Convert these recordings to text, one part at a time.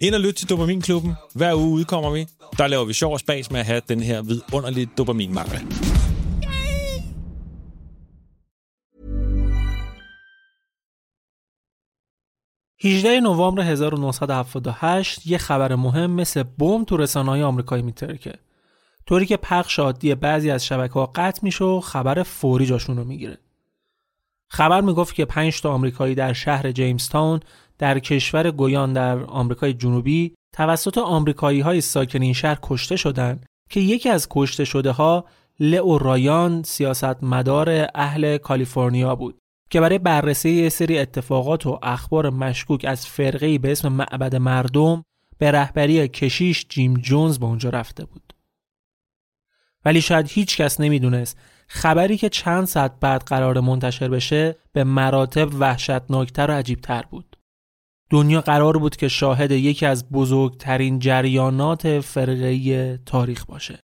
Ind og lyt til Dopaminklubben. Hver uge udkommer vi. Der laver vi sjov og spas med at have den her vidunderlige dopaminmangel. هیجده نوامبر 1978 یه خبر مهم مثل بم تو رسانه‌های آمریکایی میترکه. طوری که پخش عادی بعضی از شبکه‌ها قطع میشه و خبر فوری جاشون رو می‌گیره. خبر می‌گفت که 5 تا آمریکایی در شهر جیمز در کشور گویان در آمریکای جنوبی توسط آمریکایی های ساکن این شهر کشته شدند که یکی از کشته شده ها لئو رایان سیاستمدار اهل کالیفرنیا بود که برای بررسی یه سری اتفاقات و اخبار مشکوک از فرقه‌ای به اسم معبد مردم به رهبری کشیش جیم جونز به اونجا رفته بود. ولی شاید هیچ کس نمی‌دونست خبری که چند ساعت بعد قرار منتشر بشه به مراتب وحشتناکتر و عجیبتر بود. دنیا قرار بود که شاهد یکی از بزرگترین جریانات فرقه‌ای تاریخ باشه.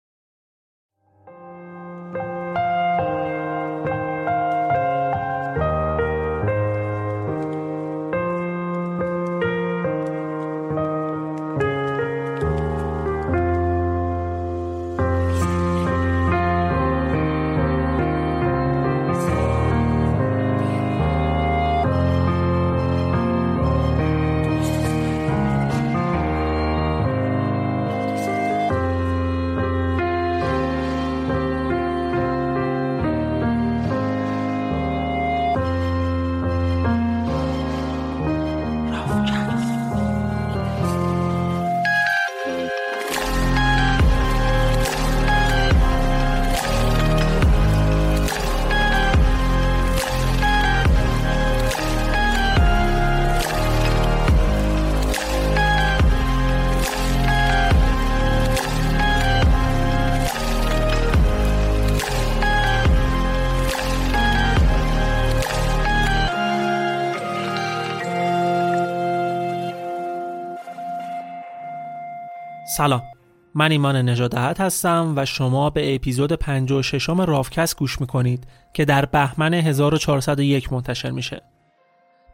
سلام. من ایمان نجادهت هستم و شما به اپیزود 56 م رافکست گوش می‌کنید که در بهمن 1401 منتشر میشه.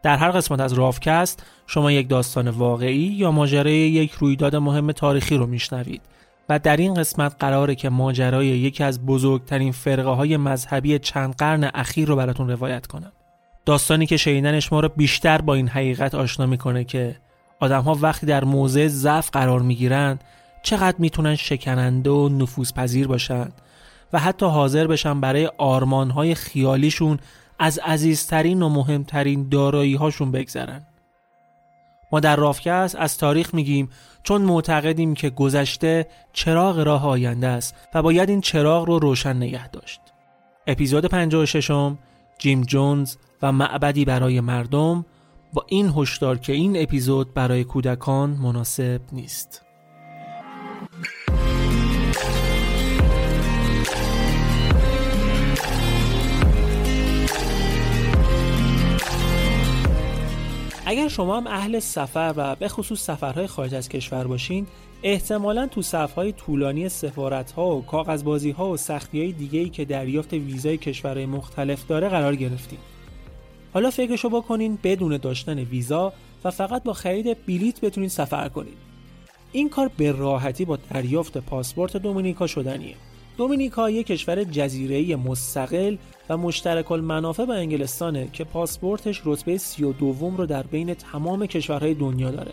در هر قسمت از رافکست شما یک داستان واقعی یا ماجرای یک رویداد مهم تاریخی رو میشنوید و در این قسمت قراره که ماجرای یکی از بزرگترین فرقه های مذهبی چند قرن اخیر رو براتون روایت کنم. داستانی که شنیدنش ما رو بیشتر با این حقیقت آشنا می‌کنه که آدم ها وقتی در موضع ضعف قرار می‌گیرن چقدر می‌تونن شکننده و نفوذپذیر باشن و حتی حاضر بشن برای آرمان های خیالیشون از عزیزترین و مهمترین دارایی هاشون بگذرن. ما در رافکست از تاریخ میگیم چون معتقدیم که گذشته چراغ راه آینده است و باید این چراغ رو روشن نگه داشت. اپیزود 56 م جیم جونز و معبدی برای مردم با این هشدار که این اپیزود برای کودکان مناسب نیست. اگر شما هم اهل سفر و به خصوص سفرهای خارج از کشور باشین احتمالا تو صفهای طولانی سفارت ها و کاغذبازی ها و سختی های دیگه ای که دریافت ویزای کشورهای مختلف داره قرار گرفتین حالا فکرشو بکنین بدون داشتن ویزا و فقط با خرید بلیت بتونید سفر کنید این کار به راحتی با دریافت پاسپورت دومینیکا شدنیه. دومینیکا یک کشور جزیره‌ای مستقل و مشترک المنافع با انگلستانه که پاسپورتش رتبه 32 رو در بین تمام کشورهای دنیا داره.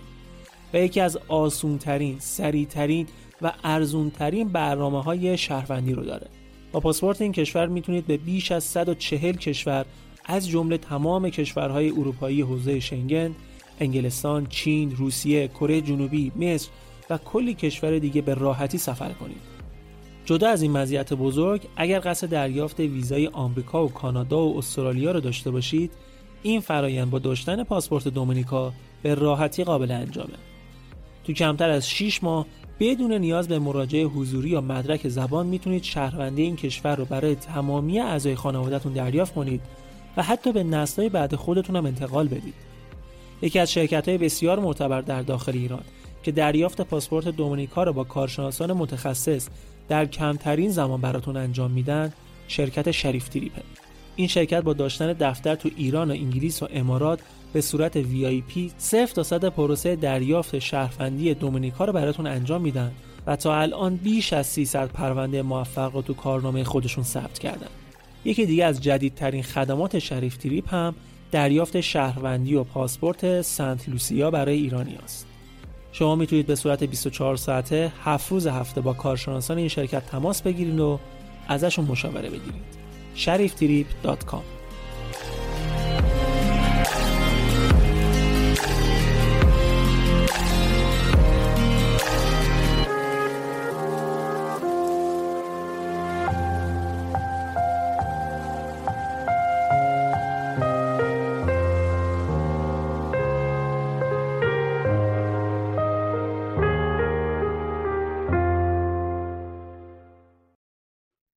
و یکی از آسونترین، سریعترین و ارزونترین برنامه های شهروندی رو داره. با پاسپورت این کشور می‌تونید به بیش از 140 کشور از جمله تمام کشورهای اروپایی حوزه شنگن، انگلستان، چین، روسیه، کره جنوبی، مصر و کلی کشور دیگه به راحتی سفر کنید. جدا از این مزیت بزرگ اگر قصد دریافت ویزای آمریکا و کانادا و استرالیا رو داشته باشید این فرایند با داشتن پاسپورت دومینیکا به راحتی قابل انجامه تو کمتر از 6 ماه بدون نیاز به مراجعه حضوری یا مدرک زبان می‌تونید شهروندی این کشور رو برای تمامی اعضای خانوادهتون دریافت کنید و حتی به نسل‌های بعد خودتون هم انتقال بدید. یکی از شرکت های بسیار معتبر در داخل ایران که دریافت پاسپورت دومینیکا رو با کارشناسان متخصص در کمترین زمان براتون انجام میدن شرکت شریف تریپه این شرکت با داشتن دفتر تو ایران و انگلیس و امارات به صورت VIP صفر تا صد پروسه دریافت شهروندی دومینیکا رو براتون انجام میدن و تا الان بیش از 300 پرونده موفق رو تو کارنامه خودشون ثبت کردن. یکی دیگه از جدیدترین خدمات شریف تریپ هم دریافت شهروندی و پاسپورت سنت لوسیا برای ایرانی است. شما می‌تونید به صورت 24 ساعته هفت روز هفته با کارشناسان این شرکت تماس بگیرید و ازشون مشاوره بگیرید. شریفتریپ.com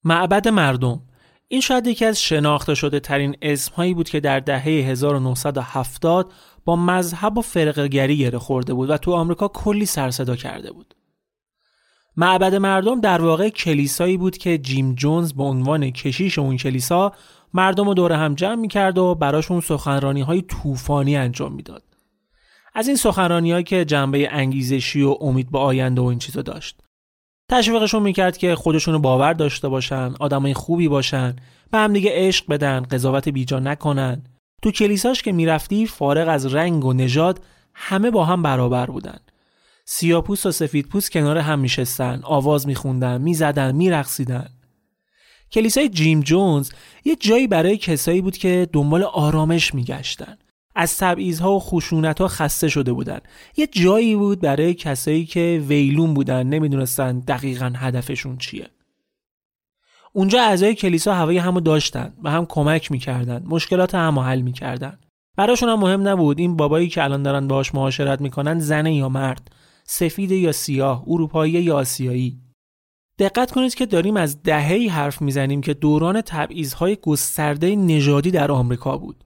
معبد مردم این شاید یکی از شناخته شده ترین اسمهایی بود که در دهه 1970 با مذهب و فرقگری گره خورده بود و تو آمریکا کلی سرصدا کرده بود. معبد مردم در واقع کلیسایی بود که جیم جونز به عنوان کشیش اون کلیسا مردم رو دور هم جمع می‌کرد و براشون سخنرانی های طوفانی انجام می‌داد. از این سخنرانی که جنبه انگیزشی و امید به آینده و این چیزا داشت. تشویقشون می‌کرد که خودشونو باور داشته باشن آدمای خوبی باشن به هم دیگه عشق بدن قضاوت بیجا نکنن. تو کلیساش که می‌رفتی فارغ از رنگ و نژاد همه با هم برابر بودن. سیاپوس و سفیدپوست کنار هم میشستن آواز میخوندن می‌زدن میرقصیدن. کلیسای جیم جونز یه جایی برای کسایی بود که دنبال آرامش میگشتن. از تبعیضها و خشونت خسته شده بودن. یه جایی بود برای کسایی که ویلون بودن نمی‌دونستن دقیقا هدفشون چیه. اونجا اعضای کلیسا هوای همو داشتن و هم کمک می‌کردن مشکلات همو حل می‌کردن. براشون هم مهم نبود این بابایی که الان دارن باهاش معاشرت می‌کنن زنه یا مرد سفید یا سیاه اروپایی یا آسیایی. دقت کنید که داریم از دههی حرف می‌زنیم که دوران تبعیضهای گسترده نژادی در آمریکا بود.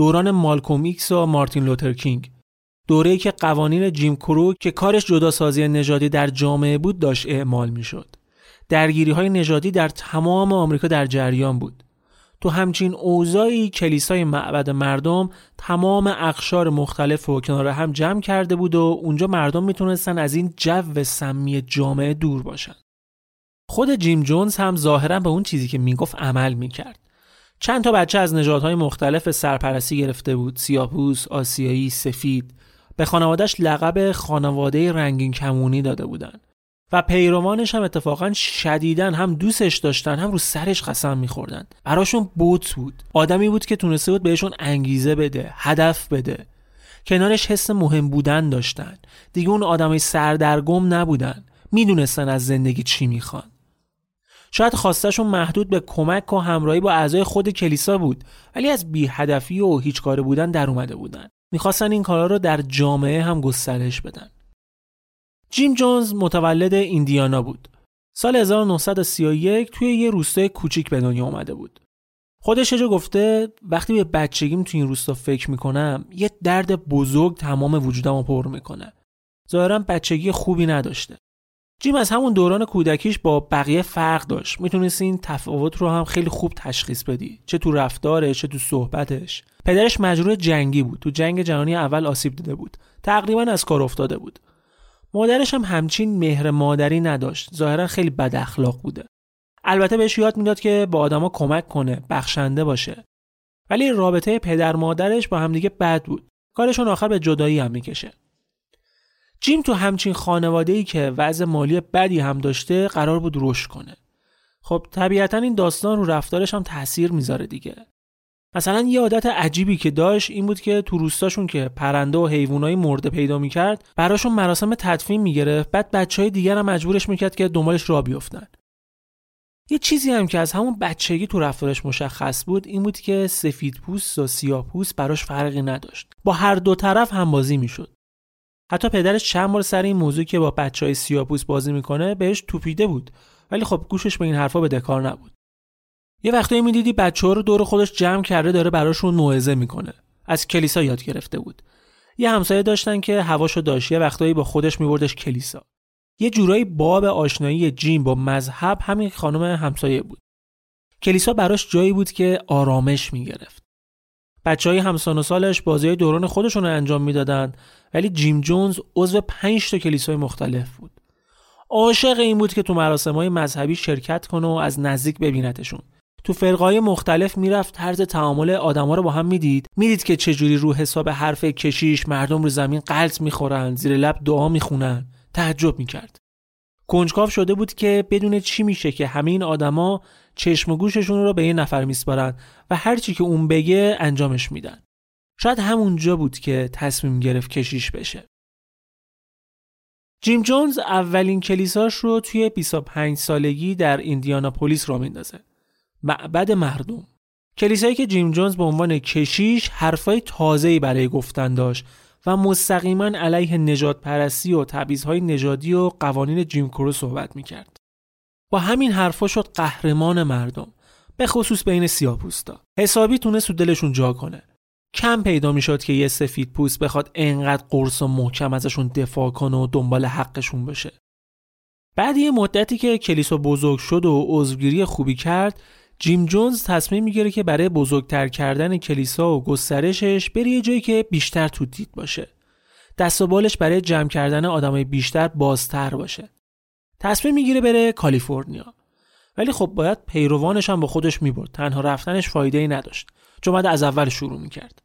دوران مالکوم ایکس و مارتین لوتر کینگ. دوره‌ای که قوانین جیم کرو که کارش جداسازی نژادی در جامعه بود داشت اعمال می‌شد. درگیری های نژادی در تمام آمریکا در جریان بود. تو همچین اوضاعی کلیسای معبد مردم تمام اقشار مختلف رو کنار هم جمع کرده بود و اونجا مردم می‌تونستن از این جو سمی جامعه دور باشن. خود جیم جونز هم ظاهرا به اون چیزی که می‌گفت عمل می‌کرد. چند تا بچه از نژادهای مختلف سرپرستی گرفته بود. سیاپوس، آسیایی، سفید. به خانوادهش لقب خانواده رنگین کمونی داده بودن. و پیروانش هم اتفاقا شدیدن هم دوستش داشتن هم رو سرش قسم میخوردن. براشون بوت بود. آدمی بود که تونسته بود بهشون انگیزه بده هدف بده. کنارش حس مهم بودن داشتن. دیگه اون آدمای سردرگم نبودن. می‌دونستن از زندگی چی می‌خوان. شاید خواستشون محدود به کمک و همراهی با اعضای خود کلیسا بود ولی از بی هدفی و هیچ کاره بودن در اومده بودن. می‌خواستن این کارا رو در جامعه هم گسترش بدن. جیم جونز متولد ایندیانا بود. سال 1931 توی یه روستای کوچیک به دنیا اومده بود. خودش جو گفته وقتی به بچگیم تو این روستا فکر می‌کنم یه درد بزرگ تمام وجودم رو پر می‌کنه. ظاهرا بچگی خوبی نداشته. جیم از همون دوران کودکیش با بقیه فرق داشت. می‌تونستی این تفاوت رو هم خیلی خوب تشخیص بدی. چه تو رفتارش چه تو صحبتش. پدرش مجروح جنگی بود. تو جنگ جهانی اول آسیب دیده بود. تقریبا از کار افتاده بود. مادرش هم همچین مهر مادری نداشت. ظاهرا خیلی بد اخلاق بوده. البته بهش یاد می‌داد که با آدما کمک کنه بخشنده باشه. ولی رابطه پدر مادرش با همدیگه بد بود. کارشون آخر به جدایی هم می‌کشه. جیم تو همچین خانواده ای که وضع مالی بدی هم داشته قرار بود رشد کنه. خب طبیعتا این داستان رو رفتارش هم تاثیر می‌ذاره دیگه. مثلا یه عادت عجیبی که داشت این بود که تو روستاشون که پرنده و حیوانای مرده پیدا می‌کرد براشون مراسم تدفین می‌گرفت. بعد بچه های دیگر هم مجبورش می‌کرد که دنبالش را بیفتن. یه چیزی هم که از همون بچگی تو رفتارش مشخص بود این بود که سفید پوست و سیاه پوست براش فرقی نداشت. با هر دو طرف هم بازی می‌شد. حتی پدرش چند بار سر این موضوع که با بچه های سیاه پوست بازی می‌کنه بهش توپیده بود. ولی خب گوشش به این حرفا به دکار نبود. یه وقتایی می‌دیدی بچه ها رو دور خودش جمع کرده داره براشون موعظه می‌کنه. از کلیسا یاد گرفته بود. یه همسایه داشتن که هواشو داشت. یه وقتایی با خودش میبردش کلیسا. یه جورایی باب آشنایی جیم با مذهب همین خانم همسایه بود. کلیسا براش جایی بود که آرامش می‌گرفت. بچه های همسان و سالش بازی دوران خودشون رو انجام می‌دادند ولی جیم جونز عضو پنج تا کلیسای مختلف بود. عاشق این بود که تو مراسم های مذهبی شرکت کنه و از نزدیک ببینتشون. تو فرقای مختلف می‌رفت طرز تعامل آدما رو با هم می‌دید. می‌دید که چجوری رو حساب حرف کشیش مردم رو زمین قلط می‌خورن زیر لب دعا می‌خونن. تعجب می‌کرد. کنجکاو شده بود که بدون چی میشه که همه این آدما چشم و گوششون رو به یه نفر میسپارن و هر چی که اون بگه انجامش میدن. شاید همونجا بود که تصمیم گرفت کشیش بشه. جیم جونز اولین کلیساش رو توی 25 سالگی در ایندیاناپولیس را میندازه. معبد مردم. کلیسایی که جیم جونز به عنوان کشیش حرفای تازه‌ای برای گفتن داشت و مستقیما علیه نجات پرستی و تبعیضهای نژادی و قوانین جیم کرو صحبت می‌کرد. با همین حرفا شد قهرمان مردم به خصوص بین سیاپوستا. حسابی تونست تو دلشون جا کنه. کم پیدا می‌شد که یه سفید پوست بخواد انقدر قرص و محکم ازشون دفاع کنه و دنبال حقشون بشه. بعد یه مدتی که کلیسا بزرگ شد و عضوگیری خوبی کرد جیم جونز تصمیم می‌گیره که برای بزرگتر کردن کلیسا و گسترشش بره یه جایی که بیشتر تو دید باشه. دست و بالش برای جمع کردن آدمای بیشتر بازتر باشه. تصمیم می‌گیره بره کالیفرنیا. ولی خب باید پیروانش هم با خودش می‌برد. تنها رفتنش فایده ای نداشت. چون باید از اول شروع می‌کرد.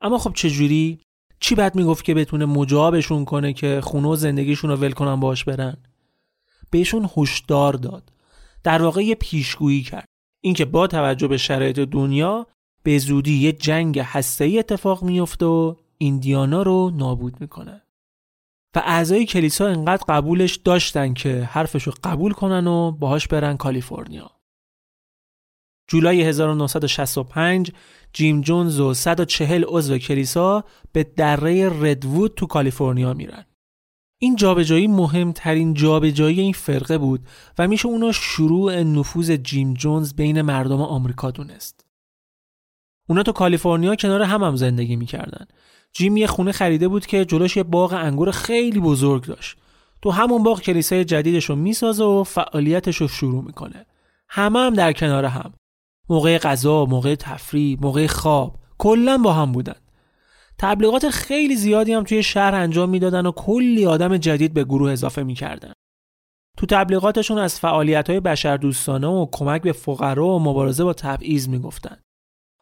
اما خب چجوری؟ چی بعد می‌گفت که بتونه مجابشون کنه که خونه و زندگیشون رو ول کنن باش برن؟ بهشون هشدار داد. در واقع یه پیشگویی کرد. اینکه با توجه به شرایط دنیا به زودی یه جنگ هسته‌ای اتفاق میفته و ایندیانا رو نابود می‌کنه و اعضای کلیسا انقدر قبولش داشتن که حرفش رو قبول کنن و باهاش برن کالیفرنیا جولای 1965 جیم جونز و 140 عضو کلیسا به دره ردوود تو کالیفرنیا میرن این جابجایی مهمترین جابجایی این فرقه بود و میشه اونو شروع نفوذ جیم جونز بین مردم آمریکا دونست. اونا تو کالیفرنیا کنار هم هم زندگی می‌کردن. جیم یه خونه خریده بود که جلوش یه باغ انگور خیلی بزرگ داشت. تو همون باغ کلیسای جدیدش رو می‌سازه و فعالیتش رو شروع می‌کنه. همه هم در کنار هم. موقع غذا، موقع تفریح، موقع خواب، کلا با هم بودن. تبلیغات خیلی زیادی هم توی شهر انجام می‌دادن و کلی آدم جدید به گروه اضافه می‌کردن. تو تبلیغاتشون از فعالیت های بشردوستانه و کمک به فقرا و مبارزه با تبعیض می‌گفتن.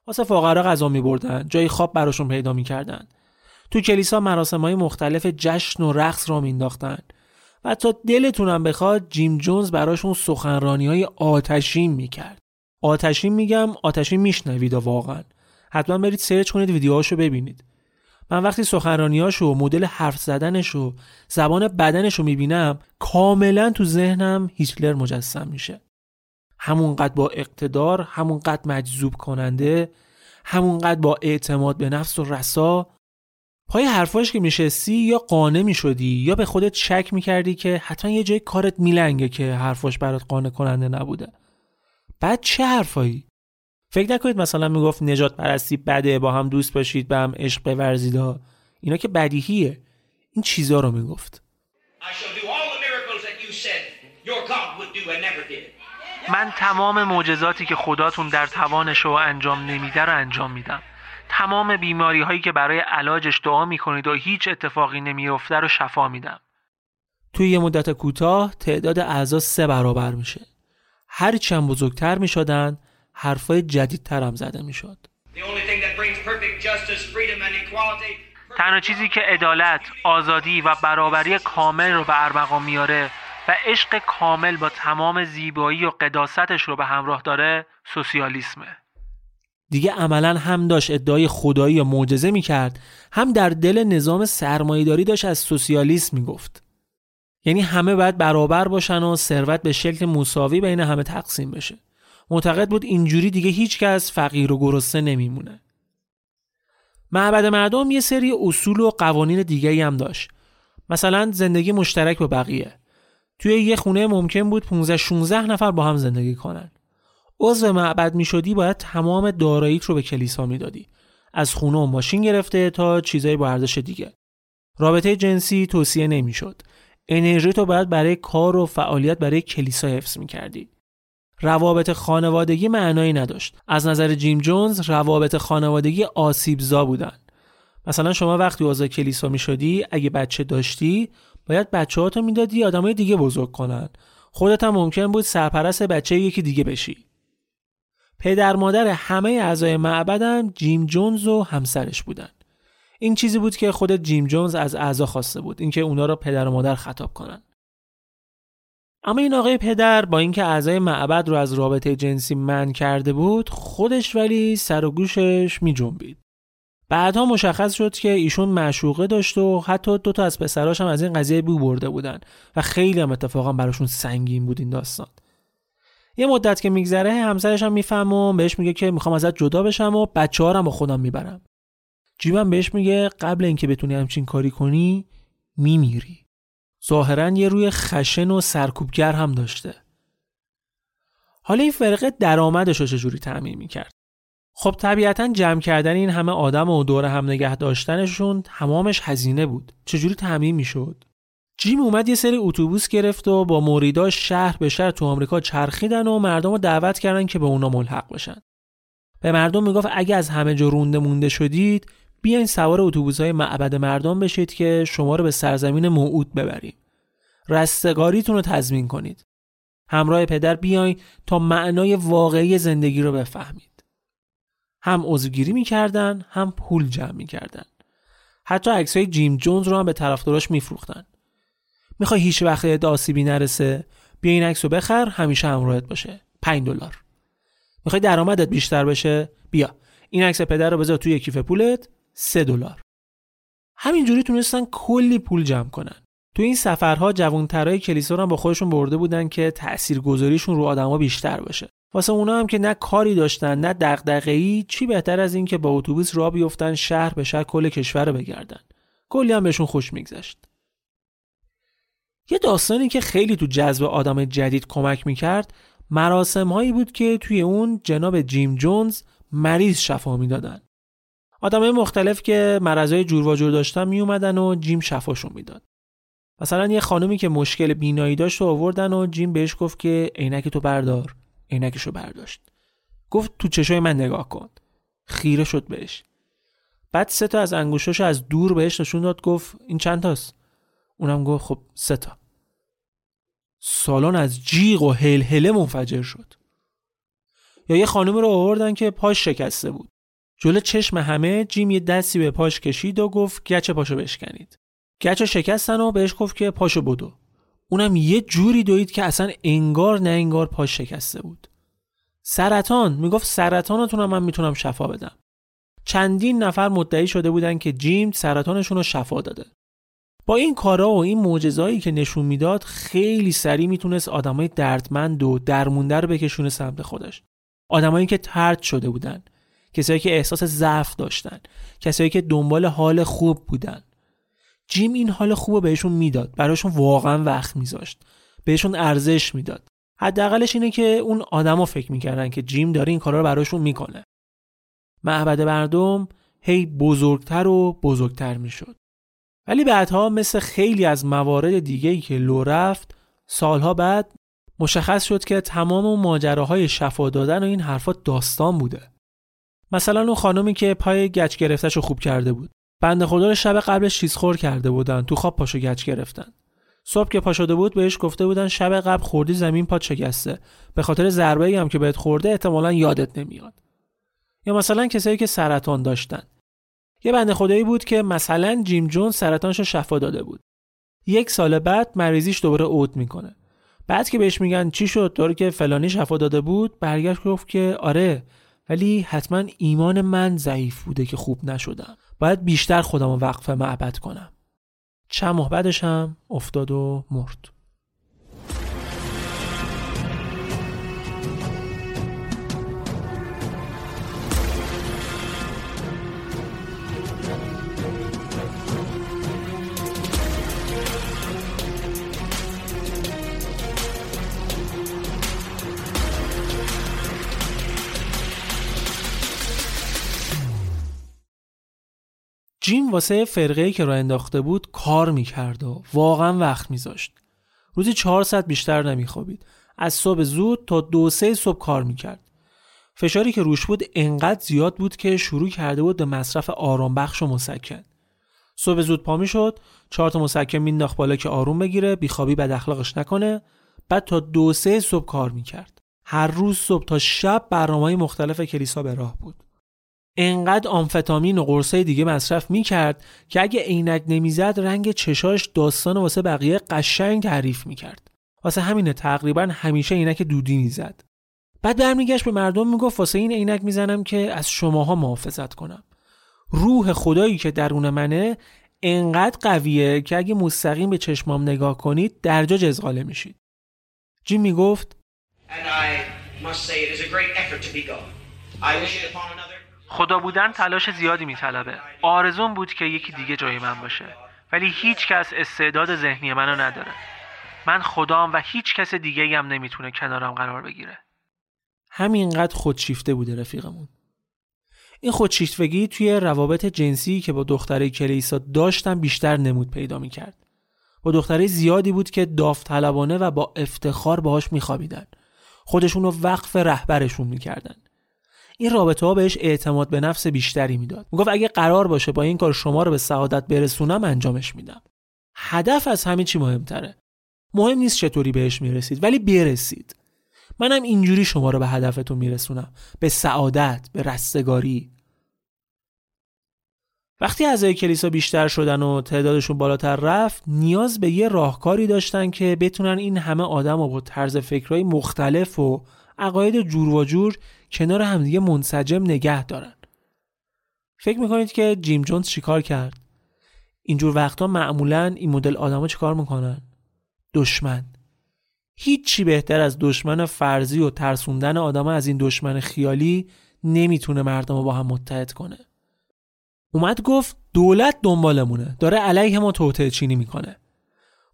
واسه فقرا غذا میبردن، جای خواب براشون پیدا می‌کردن. تو کلیسا مراسم های مختلف جشن و رقص را مینداختن. و تا دلتونم بخواد جیم جونز براشون سخنرانی های آتشین می‌کرد. آتشین میگم آتشین میشنوید واقعا. حتما برید سرچ کنید ویدیوهاشو ببینید. من وقتی سخنرانیاشو مدل حرف زدنش و زبان بدنش رو می‌بینم کاملا تو ذهنم هیتلر مجسم میشه همونقدر با اقتدار همونقدر مجذوب کننده همونقدر با اعتماد به نفس و رسا پای حرفاش که میشستی یا قانع می‌شدی یا به خودت شک می‌کردی که حتما یه جای کارت میلنگه که حرفاش برات قانع کننده نبوده. بعد چه حرفایی؟ فکر نکنید مثلا می‌گفت نجات پرستی بده با هم دوست باشید به هم عشق بورزید. اینا که بدیهیه. این چیزا رو می‌گفت. من تمام معجزاتی که خداتون در توانش رو انجام نمیده رو انجام میدم. تمام بیماری هایی که برای علاجش دعا می‌کنید و هیچ اتفاقی نمیافته رو شفا میدم. توی یه مدت کوتاه تعداد اعضا سه برابر میشه. هر چند بزرگتر می‌شدن حرفای جدیدتر هم زده می‌شد. تنها چیزی که عدالت، آزادی و برابری کامل رو به ارمغان میاره و عشق کامل با تمام زیبایی و قداستش رو به همراه داره سوسیالیسمه. دیگه عملا هم داشت ادعای خدایی یا معجزه می‌کرد هم در دل نظام سرمایهداری داشت از سوسیالیسم می‌گفت. یعنی همه باید برابر باشن و ثروت به شکل مساوی بین همه تقسیم بشه. معتقد بود اینجوری دیگه هیچکس فقیر و گرسنه نمیمونه. معبد مردم یه سری اصول و قوانین دیگه هم داشت. مثلا زندگی مشترک با بقیه. توی یه خونه ممکن بود 15 16 نفر با هم زندگی کنن. عضو معبد می شدی باید تمام داراییت رو به کلیسا می‌دادی از خونه و ماشین گرفته تا چیزای با ارزش دیگه رابطه جنسی توصیه نمی‌شد انرژی تو باید برای کار و فعالیت برای کلیسا حفظ می کردی. روابط خانوادگی معنایی نداشت. از نظر جیم جونز روابط خانوادگی آسیبزا بودن. مثلا شما وقتی عضو کلیسا می شدی اگه بچه داشتی باید بچه هاتو می‌دادی آدمای دیگه بزرگ کنن. خودت هم ممکن بود سرپرست بچه یکی دیگه بشی. پدر مادر همه اعضای معبدم جیم جونز و همسرش بودن. این چیزی بود که خود جیم جونز از اعضا خواسته بود اینکه اونا را پدر و مادر خطاب کنن اما این آقای پدر با اینکه اعضای معبد رو از رابطه جنسی من کرده بود خودش ولی سر و گوشش می جنبید. بعدها مشخص شد که ایشون معشوقه داشت و حتی دو تا از پسراش هم از این قضیه بو برده بودن و خیلی هم اتفاقا براشون سنگین بود این داستان یه مدت که میگذره همسرش هم میفهم و بهش میگه که می‌خوام ازت جدا بشم و بچه هم با خودم می‌برم. جیبم بهش میگه قبل اینکه بتونی همچین کاری کنی میمیری. ظاهرا یه روی خشن و سرکوبگر هم داشته. حالا این فرقه درآمدش رو چجوری تعمین می‌کرد؟ خب طبیعتا جمع کردن این همه آدم و دور هم نگه داشتنشون تمامش هزینه بود. چجوری تعمین می‌شد؟ جیم اومد یه سری اتوبوس گرفت و با موریداش شهر به شهر تو آمریکا چرخیدن و مردم رو دعوت کردن که به اونا ملحق بشن. به مردم می‌گفت اگه از همه جا رونده مونده شدید بیاین سوار اتوبوس های معبد مردم بشید که شما رو به سرزمین موعود ببریم. رستگاریتون رو تضمین کنید. همراه پدر بیاین تا معنای واقعی زندگی رو بفهمید. هم عضوگیری می‌کردن هم پول جمع می‌کردن. حتی عکس های جیم جونز رو هم به طرفداراش میفروختن. می‌خوای هیچ وقت آسیبی نرسه بیا این عکس رو بخر همیشه همراهت باشه. 5 دلار. می‌خوای درآمدت بیشتر بشه؟ بیا. این عکس پدر رو بذار توی کیف پولت سه دلار. همینجوری تونستن کلی پول جمع کنن. تو این سفرها جوانترهای کلیسا رو هم با خودشون برده بودن که تاثیرگذاریشون رو آدما بیشتر باشه. واسه اونا هم که نه کاری داشتن نه دغدغه‌ای چی بهتر از این که با اتوبوس راه بیفتن شهر به شهر کل کشور رو بگردن. کلی هم بهشون خوش میگذشت. یه داستانی که خیلی تو جذب آدم جدید کمک می‌کرد مراسم هایی بود که توی اون جناب جیم جونز مریض شفا می‌دادن. آدمای مختلف که مرضای جور و جور داشتن می اومدن و جیم شفاشون می‌داد. مثلا یه خانومی که مشکل بینایی داشت و آوردن و جیم بهش گفت که عینک تو بردار عینکشو برداشت. گفت تو چشای من نگاه کن. خیره شد بهش. بعد سه تا از انگوشاشو از دور بهش نشون داد گفت این چند تاست؟ اونم گفت خب سه تا. سالن از جیغ و هلهله منفجر شد. یا یه خانم رو آوردن که پاش شکسته بود. جلو چشم همه جیم یه دستی به پاش کشید و گفت گچ پاشو بشکنید. گچ شکستن و بهش گفت که پاشو بدو. اونم یه جوری دوید که اصلا انگار نه انگار پاش شکسته بود. سرطان می‌گفت سرطانتون من می‌تونم شفا بدم. چندین نفر مدعی شده بودن که جیم سرطانشون رو شفا داده. با این کارا و این معجزهایی که نشون می‌داد خیلی سریع می‌تونست آدمای دردمند و درمونده رو بکشونه سمت خودش. آدمایی که ترد شده بودن کسایی که احساس ضعف داشتن کسایی که دنبال حال خوب بودن. جیم این حال خوب بهشون می‌داد براشون واقعا وقت میذاشت. بهشون ارزش می‌داد. حداقلش اینه که اون آدما فکر می‌کردن که جیم داره این کارا رو براشون می‌کنه. معبد مردم هی بزرگتر و بزرگتر می‌شد. ولی بعدها مثل خیلی از موارد دیگه ای که لو رفت سالها بعد مشخص شد که تمام ماجراهای شفا دادن و این حرفات داستان بوده. مثلا اون خانمی که پای گچ گرفتش رو خوب کرده بود. بنده خدا شب قبلش چیز خور کرده بودن تو خواب پاشو گچ گرفتن. صبح که پا شده بود بهش گفته بودن شب قبل خوردی زمین پات شکسته. به خاطر ضربه هم که بهت خورده احتمالا یادت نمیاد. یا مثلا کسایی که سرطان داشتن. یه بنده خدایی بود که مثلا جیم جون سرطانش شفا داده بود. یک سال بعد مریضیش دوباره اوت می‌کنه. بعد که بهش میگن چی شد طور که فلانی شفا داده بود برگشت گفت که آره ولی حتما ایمان من ضعیف بوده که خوب نشدم. باید بیشتر خودم وقف معبد کنم. چند ماه هم افتاد و مرد. جیم واسه فرقه که را انداخته بود کار می‌کرد و واقعا وقت میذاشت. روزی چهار ساعت بیشتر نمیخوابید. از صبح زود تا دو سه صبح کار می‌کرد. فشاری که روش بود انقدر زیاد بود که شروع کرده بود به مصرف آرام بخش و مسکن. صبح زود پا می‌شد، چهار تا مسکن مینداخت بالا که آروم بگیره، بیخوابی بد اخلاقش نکنه. بعد تا دو سه صبح کار می‌کرد. هر روز صبح تا شب برنامه مختلف کلیسا به راه بود. انقدر آمفتامین و قرصای دیگه مصرف می‌کرد که اگه عینک نمی‌زد رنگ چشاش داستان واسه بقیه قشنگ تعریف می‌کرد. واسه همینه تقریبا همیشه عینک دودی می‌زد. بعد برمیگشت به مردم می‌گفت واسه این عینک می‌زنم که از شماها محافظت کنم. روح خدایی که درون منه انقدر قویه که اگه مستقیم به چشمام نگاه کنید درجا جزغاله میشید. جیم می‌گفت خدا بودن تلاش زیادی میطلبه. آرزون بود که یکی دیگه جای من باشه. ولی هیچ کس استعداد ذهنی منو نداره. من خدام و هیچ کس دیگه هم نمی‌تونه کنارم قرار بگیره. همینقدر خودشیفته بوده رفیقمون. این خودشیفتگی توی روابط جنسی که با دختره کلیسا داشتن بیشتر نمود پیدا می‌کرد. با دختره زیادی بود که داوطلبانه و با افتخار باهاش میخوابیدن. خودشون رو وقف رهبرشون می‌کردن. این رابطه ها بهش اعتماد به نفس بیشتری می‌داد. می‌گفت اگه قرار باشه با این کار شما رو به سعادت برسونم انجامش میدم. هدف از همه چی مهمتره؟ مهم نیست چطوری بهش می‌رسید ولی برسید. منم اینجوری شما رو به هدفتون میرسونم. به سعادت به رستگاری. وقتی اعضای کلیسا بیشتر شدن و تعدادشون بالاتر رفت نیاز به یه راهکاری داشتن که بتونن این همه آدم و با طرز فکرهای مختلف و عقاید جور و جور کنار همدیگه منسجم نگه دارن. فکر می‌کنید که جیم جونز چیکار کرد؟ اینجور وقتا معمولا این مدل آدما چیکار می‌کنن؟ دشمن. هیچی بهتر از دشمن فرضی و ترسوندن آدم از این دشمن خیالی نمی‌تونه مردم رو با هم متحد کنه. اومد گفت دولت دنبالمونه. داره علیه ما توطعه چینی می‌کنه.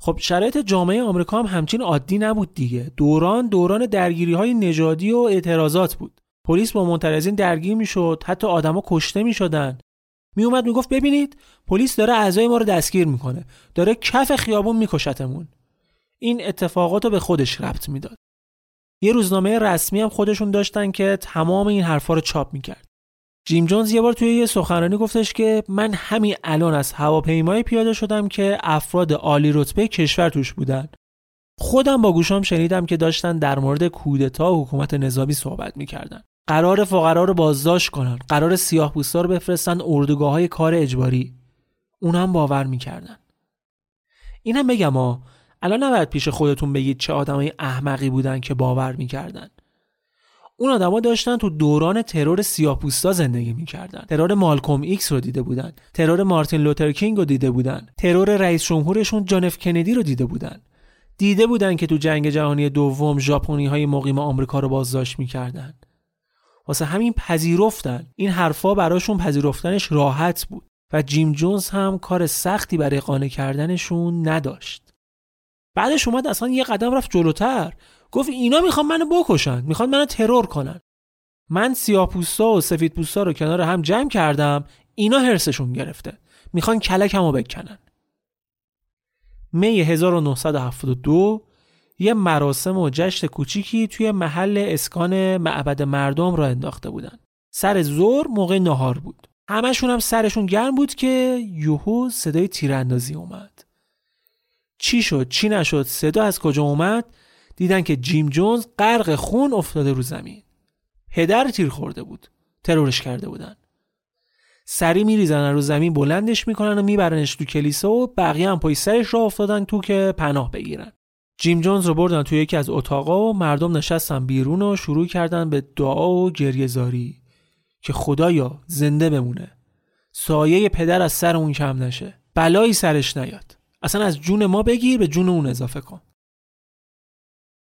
خب شرایط جامعه آمریکا هم همچین عادی نبود دیگه. دوران دوران درگیری های نژادی و اعتراضات بود. پلیس با معترضین درگیر می‌شد حتی آدما کشته می‌شدن. میومد می‌گفت ببینید پلیس داره اعضای ما رو دستگیر می‌کنه. داره کف خیابون میکشتمون. این اتفاقات رو به خودش ربط می‌داد. یه روزنامه رسمی هم خودشون داشتن که تمام این حرفا رو چاپ می‌کرد. جیم جونز یه بار توی یه سخنرانی گفتش که من همین الان از هواپیمای پیاده شدم که افراد عالی رتبه کشور توش بودن. خودم با گوشام شنیدم که داشتن در مورد کودتا و حکومت نظامی صحبت می‌کردن. قراره فقرا رو بازداشت کنن. قراره سیاها رو بفرستن اردوگاه های کار اجباری. اونم باور می‌کردن. اینم بگم ها الان نباید پیش خودتون بگید چه آدمای احمقی بودن که باور می‌کردن. اون آدما داشتن تو دوران ترور سیاه‌پوستا زندگی می‌کردن. ترور مالکوم ایکس رو دیده بودن. ترور مارتین لوتر کینگ رو دیده بودن. ترور رئیس جمهورشون جان اف کندی رو دیده بودن. دیده بودن که تو جنگ جهانی دوم ژاپنی های مقیم آمریکا رو بازداشت می‌کردن. واسه همین پذیرفتن. این حرفا براشون پذیرفتنش راحت بود. و جیم جونز هم کار سختی برای قانع کردنشون نداشت. بعدش اومد اصلا یه قدم رفت جلوتر. گفت اینا می‌خوان منو بکشن می‌خوان منو ترور کنن. من سیاپوستا و سفید پوستا رو کنار هم جمع کردم اینا هرسشون گرفته. می‌خوان کلکمو بکنن. می 1972 یه مراسم و جشن کوچیکی توی محل اسکان معبد مردم را انداخته بودن. سر زور موقع نهار بود. همشون هم سرشون گرم بود که یوهو صدای تیراندازی اومد. چی شد؟ چی نشد؟ صدا از کجا اومد؟ دیدن که جیم جونز غرق خون افتاده رو زمین. هدر تیر خورده بود. ترورش کرده بودن. سری میریزن رو زمین بلندش می‌کنن و میبرنش تو کلیسا و بقیه هم پای سرش را افتادن تو که پناه بگیرن. جیم جونز رو بردن توی یکی از اتاقا و مردم نشستن بیرون و شروع کردن به دعا و گریه زاری. که خدایا زنده بمونه. سایه پدر از سر اون کم نشه. بلایی سرش نیاد. اصلا از جون ما بگیر به جون اون اضافه کن.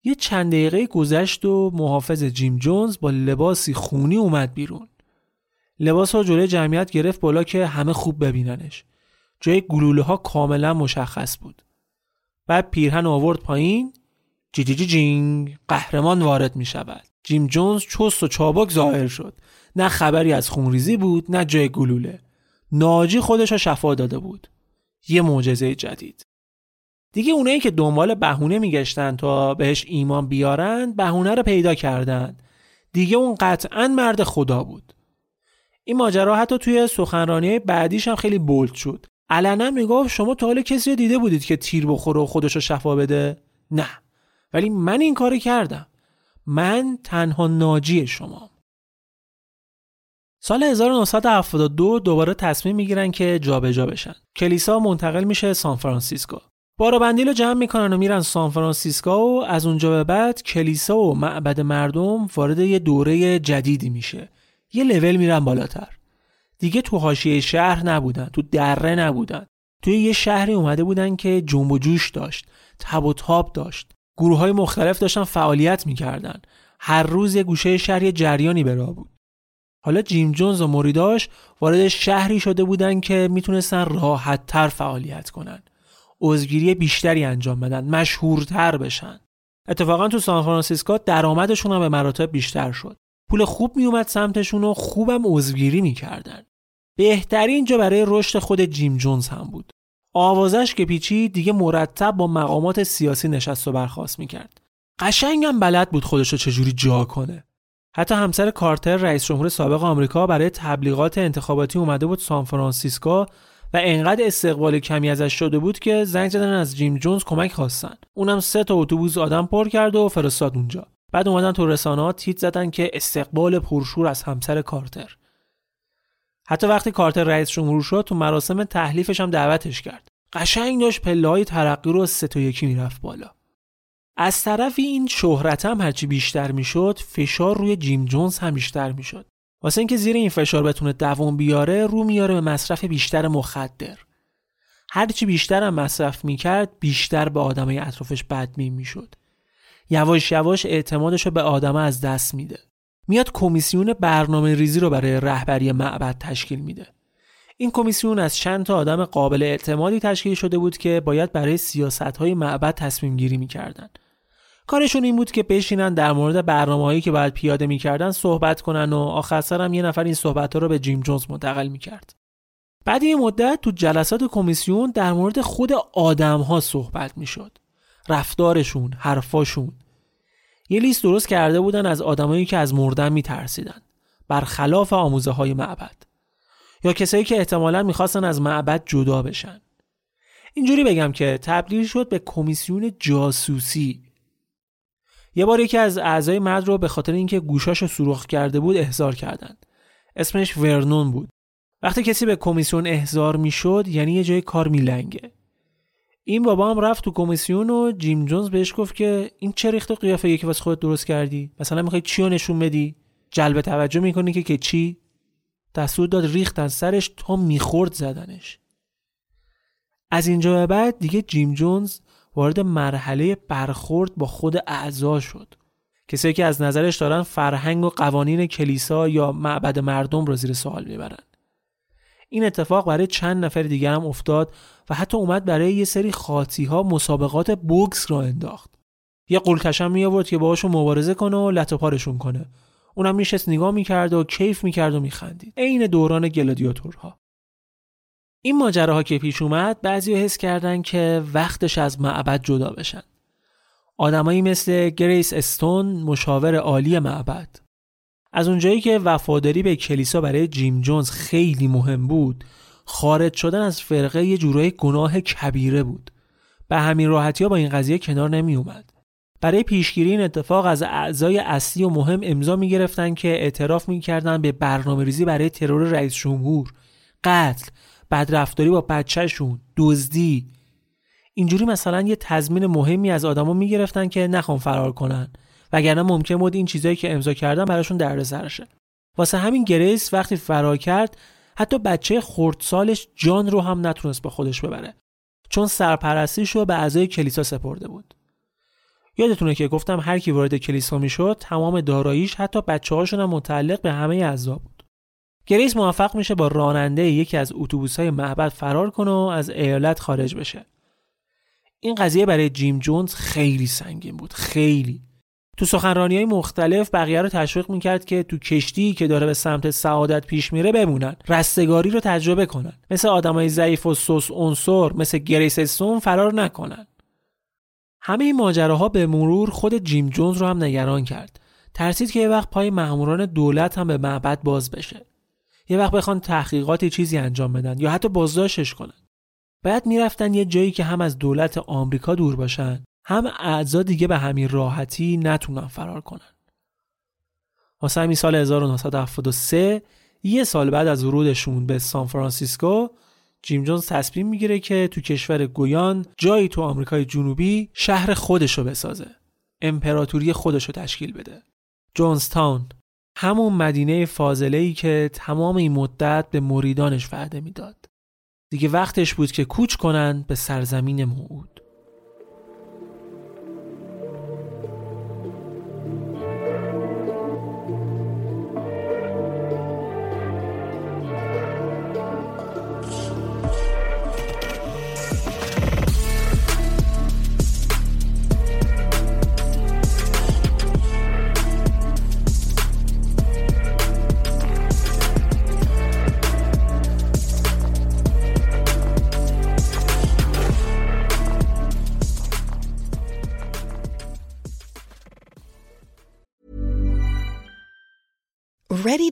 یه چند دقیقه گذشت و محافظ جیم جونز با لباسی خونی اومد بیرون. لباس رو جلوی جمعیت گرفت بالا که همه خوب ببیننش. جای گلوله ها کاملا مشخص بود. بعد پیرهن آورد پایین. جی جی جی جینگ. قهرمان وارد می شود جیم جونز چست و چابک ظاهر شد. نه خبری از خونریزی بود نه جای گلوله. ناجی خودش را شفا داده بود. یه معجزه جدید. دیگه اونایی که دنبال بهونه میگشتن تا بهش ایمان بیارن بهونه رو پیدا کردن. دیگه اون قطعا مرد خدا بود. این ماجرا حتی توی سخنرانی بعدیش هم خیلی بولد شد. علنا می‌گفت شما تا حالا کسی رو دیده بودید که تیر بخوره و خودش شفا بده؟ نه. ولی من این کاری کردم. من تنها ناجی شما. سال 1972 دوباره تصمیم می‌گیرن که جابجا جا بشن. کلیسا منتقل میشه سان فرانسیسکو. بارو رو جمع می‌کنن و میرن سان فرانسیسکو و از اونجا به بعد کلیسا و معبد مردم وارد یه دوره جدیدی میشه. یه لول میرن بالاتر. دیگه تو حاشیه شهر نبودن، تو دره نبودن. توی یه شهری اومده بودن که جنب و جوش داشت، تب و تاب داشت. گروه های مختلف داشتن فعالیت می‌کردن. هر روز یه گوشه شهر یه جریانی به بود. حالا جیم جونز و موریداش وارد شهری شده بودن که می‌تونستن راحت تر فعالیت کنن عضوگیری بیشتری انجام بدن مشهورتر بشن. اتفاقا تو سان فرانسیسکو درآمدشون هم به مراتب بیشتر شد. پول خوب میومد سمتشون و خوبم عضوگیری می‌کردن. بهترین جا برای رشد خود جیم جونز هم بود. آوازش که پیچی دیگه مرتب با مقامات سیاسی نشست و برخواست می‌کرد. قشنگم بلد بود خودشو چجوری جا کنه. حتی همسر کارتر رئیس جمهور سابق آمریکا برای تبلیغات انتخاباتی اومده بود سان فرانسیسکو و انقدر استقبال کمی ازش شده بود که زنگ زدن از جیم جونز کمک خواستن. اونم سه تا اتوبوس آدم پر کرد و فرستاد اونجا. بعد اومدن تو رسانه تیتر زدن که استقبال پرشور از همسر کارتر. حتی وقتی کارتر رئیس جمهور شد تو مراسم تحلیفش هم دعوتش کرد. قشنگ داشت پله های ترقی رو سه تا یکی می‌رفت بالا. از طرفی این شهرت هم هرچی بیشتر می‌شد فشار روی جیم جونز هم بیشتر می‌شد. واسه اینکه زیر این فشار بتونه دوام بیاره رو میاره به مصرف بیشتر مخدر. هرچی بیشتر هم مصرف می‌کرد بیشتر به آدمای اطرافش بدمین می‌شد. یواش یواش اعتمادش رو به آدمه از دست میده. میاد کمیسیون برنامه ریزی رو برای رهبری معبد تشکیل میده. این کمیسیون از چند تا آدم قابل اعتمادی تشکیل شده بود که باید برای سیاست های معبد تصمیم گیری می‌کردند کارشون این بود که بشینن در مورد برنامه‌هایی که باید پیاده می‌کردن صحبت کنن و آخر سرم یه نفر این صحبت ها رو به جیم جونز منتقل می‌کرد. بعد یه مدت تو جلسات کمیسیون در مورد خود آدم ها صحبت می‌شد. رفتارشون، حرفاشون. یه لیست درست کرده بودن از آدمایی که از مردن میترسیدن. برخلاف آموزه های معبد. یا کسایی که احتمالا می‌خواستن از معبد جدا بشن. اینجوری بگم که تبدیل شد به کمیسیون جاسوسی یه بار یکی از اعضای مد رو به خاطر اینکه گوشاشو سوراخ کرده بود احضار کردند. اسمش ورنون بود. وقتی کسی به کمیسیون احضار می‌شد یعنی یه جای کار میلنگه. این بابا هم رفت تو کمیسیون و جیم جونز بهش گفت که این چه ریخت و قیافه یکی واسه خودت درست کردی؟ مثلا می‌خوای چی رو نشون بدی؟ جلب توجه می‌کنی که که چی؟ دستور داد ریختن سرش تا می‌خورد زدنش. از اینجا به بعد دیگه جیم جونز وارد مرحله برخورد با خود اعضا شد. کسایی که از نظرش دارن فرهنگ و قوانین کلیسا یا معبد مردم را زیر سوال می‌برن. این اتفاق برای چند نفر دیگه هم افتاد و حتی اومد برای یه سری خاطی ها مسابقات بوکس را انداخت. یه قولکشم می آورد که باهاشون مبارزه کنه و لط پارشون کنه. اونم میشست نگاه می‌کرد و کیف می‌کرد و میخندید. عین دوران گلادیاتورها. این ماجراها که پیش اومد بعضی حس کردن که وقتش از معبد جدا بشن. آدمایی مثل گریس استون مشاور عالی معبد. از اونجایی که وفاداری به کلیسا برای جیم جونز خیلی مهم بود خارج شدن از فرقه یه جورای گناه کبیره بود. به همین راحتی ها با این قضیه کنار نمی اومد. برای پیشگیری این اتفاق از اعضای اصلی و مهم امضا می گرفتن که اعتراف می کردن به برنامه ریزی برای ترور رئیس جمهور. قتل. بدرفتاری با بچهشون دزدی. اینجوری مثلا یه تضمین مهمی از آدما می‌گرفتن که نخوان فرار کنن. وگرنه ممکن بود این چیزایی که امضا کردن براشون دردسرشه واسه همین گریس وقتی فرار کرد حتی بچه خردسالش جان رو هم نتونست با خودش ببره. چون سرپرستیش رو به اعضای کلیسا سپرده بود. یادتونه که گفتم هر کی وارد کلیسا می‌شد تمام داراییش حتی بچه هاشون هم متعلق به همه اعضا بود. گریس موفق میشه با راننده یکی از اتوبوس های معبد فرار کنه و از ایالت خارج بشه. این قضیه برای جیم جونز خیلی سنگین بود خیلی. تو سخنرانی های مختلف بقیه رو تشویق می‌کرد که تو کشتی که داره به سمت سعادت پیش میره بمونن رستگاری رو تجربه کنن. مثل آدمای ضعیف و سست عنصر مثل گریس استون فرار نکنن. همه این ماجراها به مرور خود جیم جونز رو هم نگران کرد. ترسید که یه وقت پای ماموران دولت هم به معبد باز بشه. یه وقت بخوان تحقیقاتی چیزی انجام بدن یا حتی بازداشتش کنن. باید می‌رفتن یه جایی که هم از دولت آمریکا دور باشن هم اعضا دیگه به همین راحتی نتونن فرار کنن. واسه همین سال 1973 یه سال بعد از ورودشون به سان فرانسیسکو جیم جونز تصمیم می‌گیره که تو کشور گویان جایی تو آمریکای جنوبی شهر خودشو بسازه امپراتوری خودشو تشکیل بده. جونز تاون همون مدینه فاضله ای که تمام این مدت به مریدانش وعده می‌داد. دیگه وقتش بود که کوچ کنن به سرزمین موعود.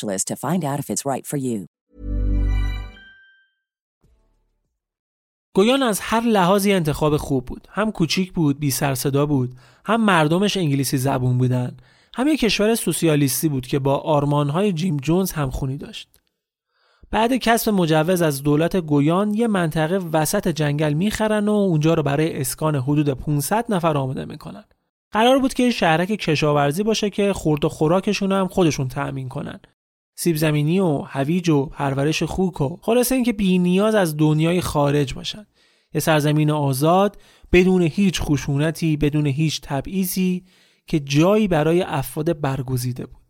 to find out if it's right for you. گویان از هر لحاظی انتخاب خوب بود. هم کوچیک بود، بی سر صدا بود، هم مردمش انگلیسی زبون بودن. هم یک کشور سوسیالیستی بود که با آرمانهای جیم جونز همخونی داشت. بعد کسب مجوز از دولت گویان یه منطقه وسط جنگل می‌خرن و اونجا رو برای اسکان حدود 500 نفر آماده می‌کنن. قرار بود که شهرک کشاورزی باشه که خورد و خوراکشون هم خودشون تأمین کنن. سیب زمینی و هویج و پرورش خوک و خلاصه اینکه بی نیاز از دنیای خارج باشن یه سرزمین آزاد بدون هیچ خشونتی بدون هیچ تبعیضی که جایی برای افراد برگزیده بود.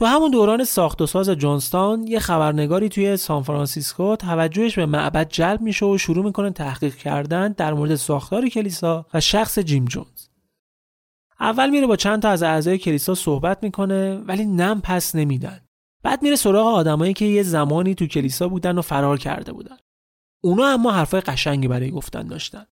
تو همون دوران ساخت و ساز جونستان یه خبرنگاری توی سان فرانسیسکو توجهش به معبد جلب میشه و شروع می‌کنه تحقیق کردن در مورد ساختار کلیسا و شخص جیم جونز. اول میره با چند تا از اعضای کلیسا صحبت می‌کنه ولی نم پس نمیدن. بعد میره سراغ آدمایی که یه زمانی تو کلیسا بودن و فرار کرده بودن. اونا اما حرفای قشنگی برای گفتن داشتن.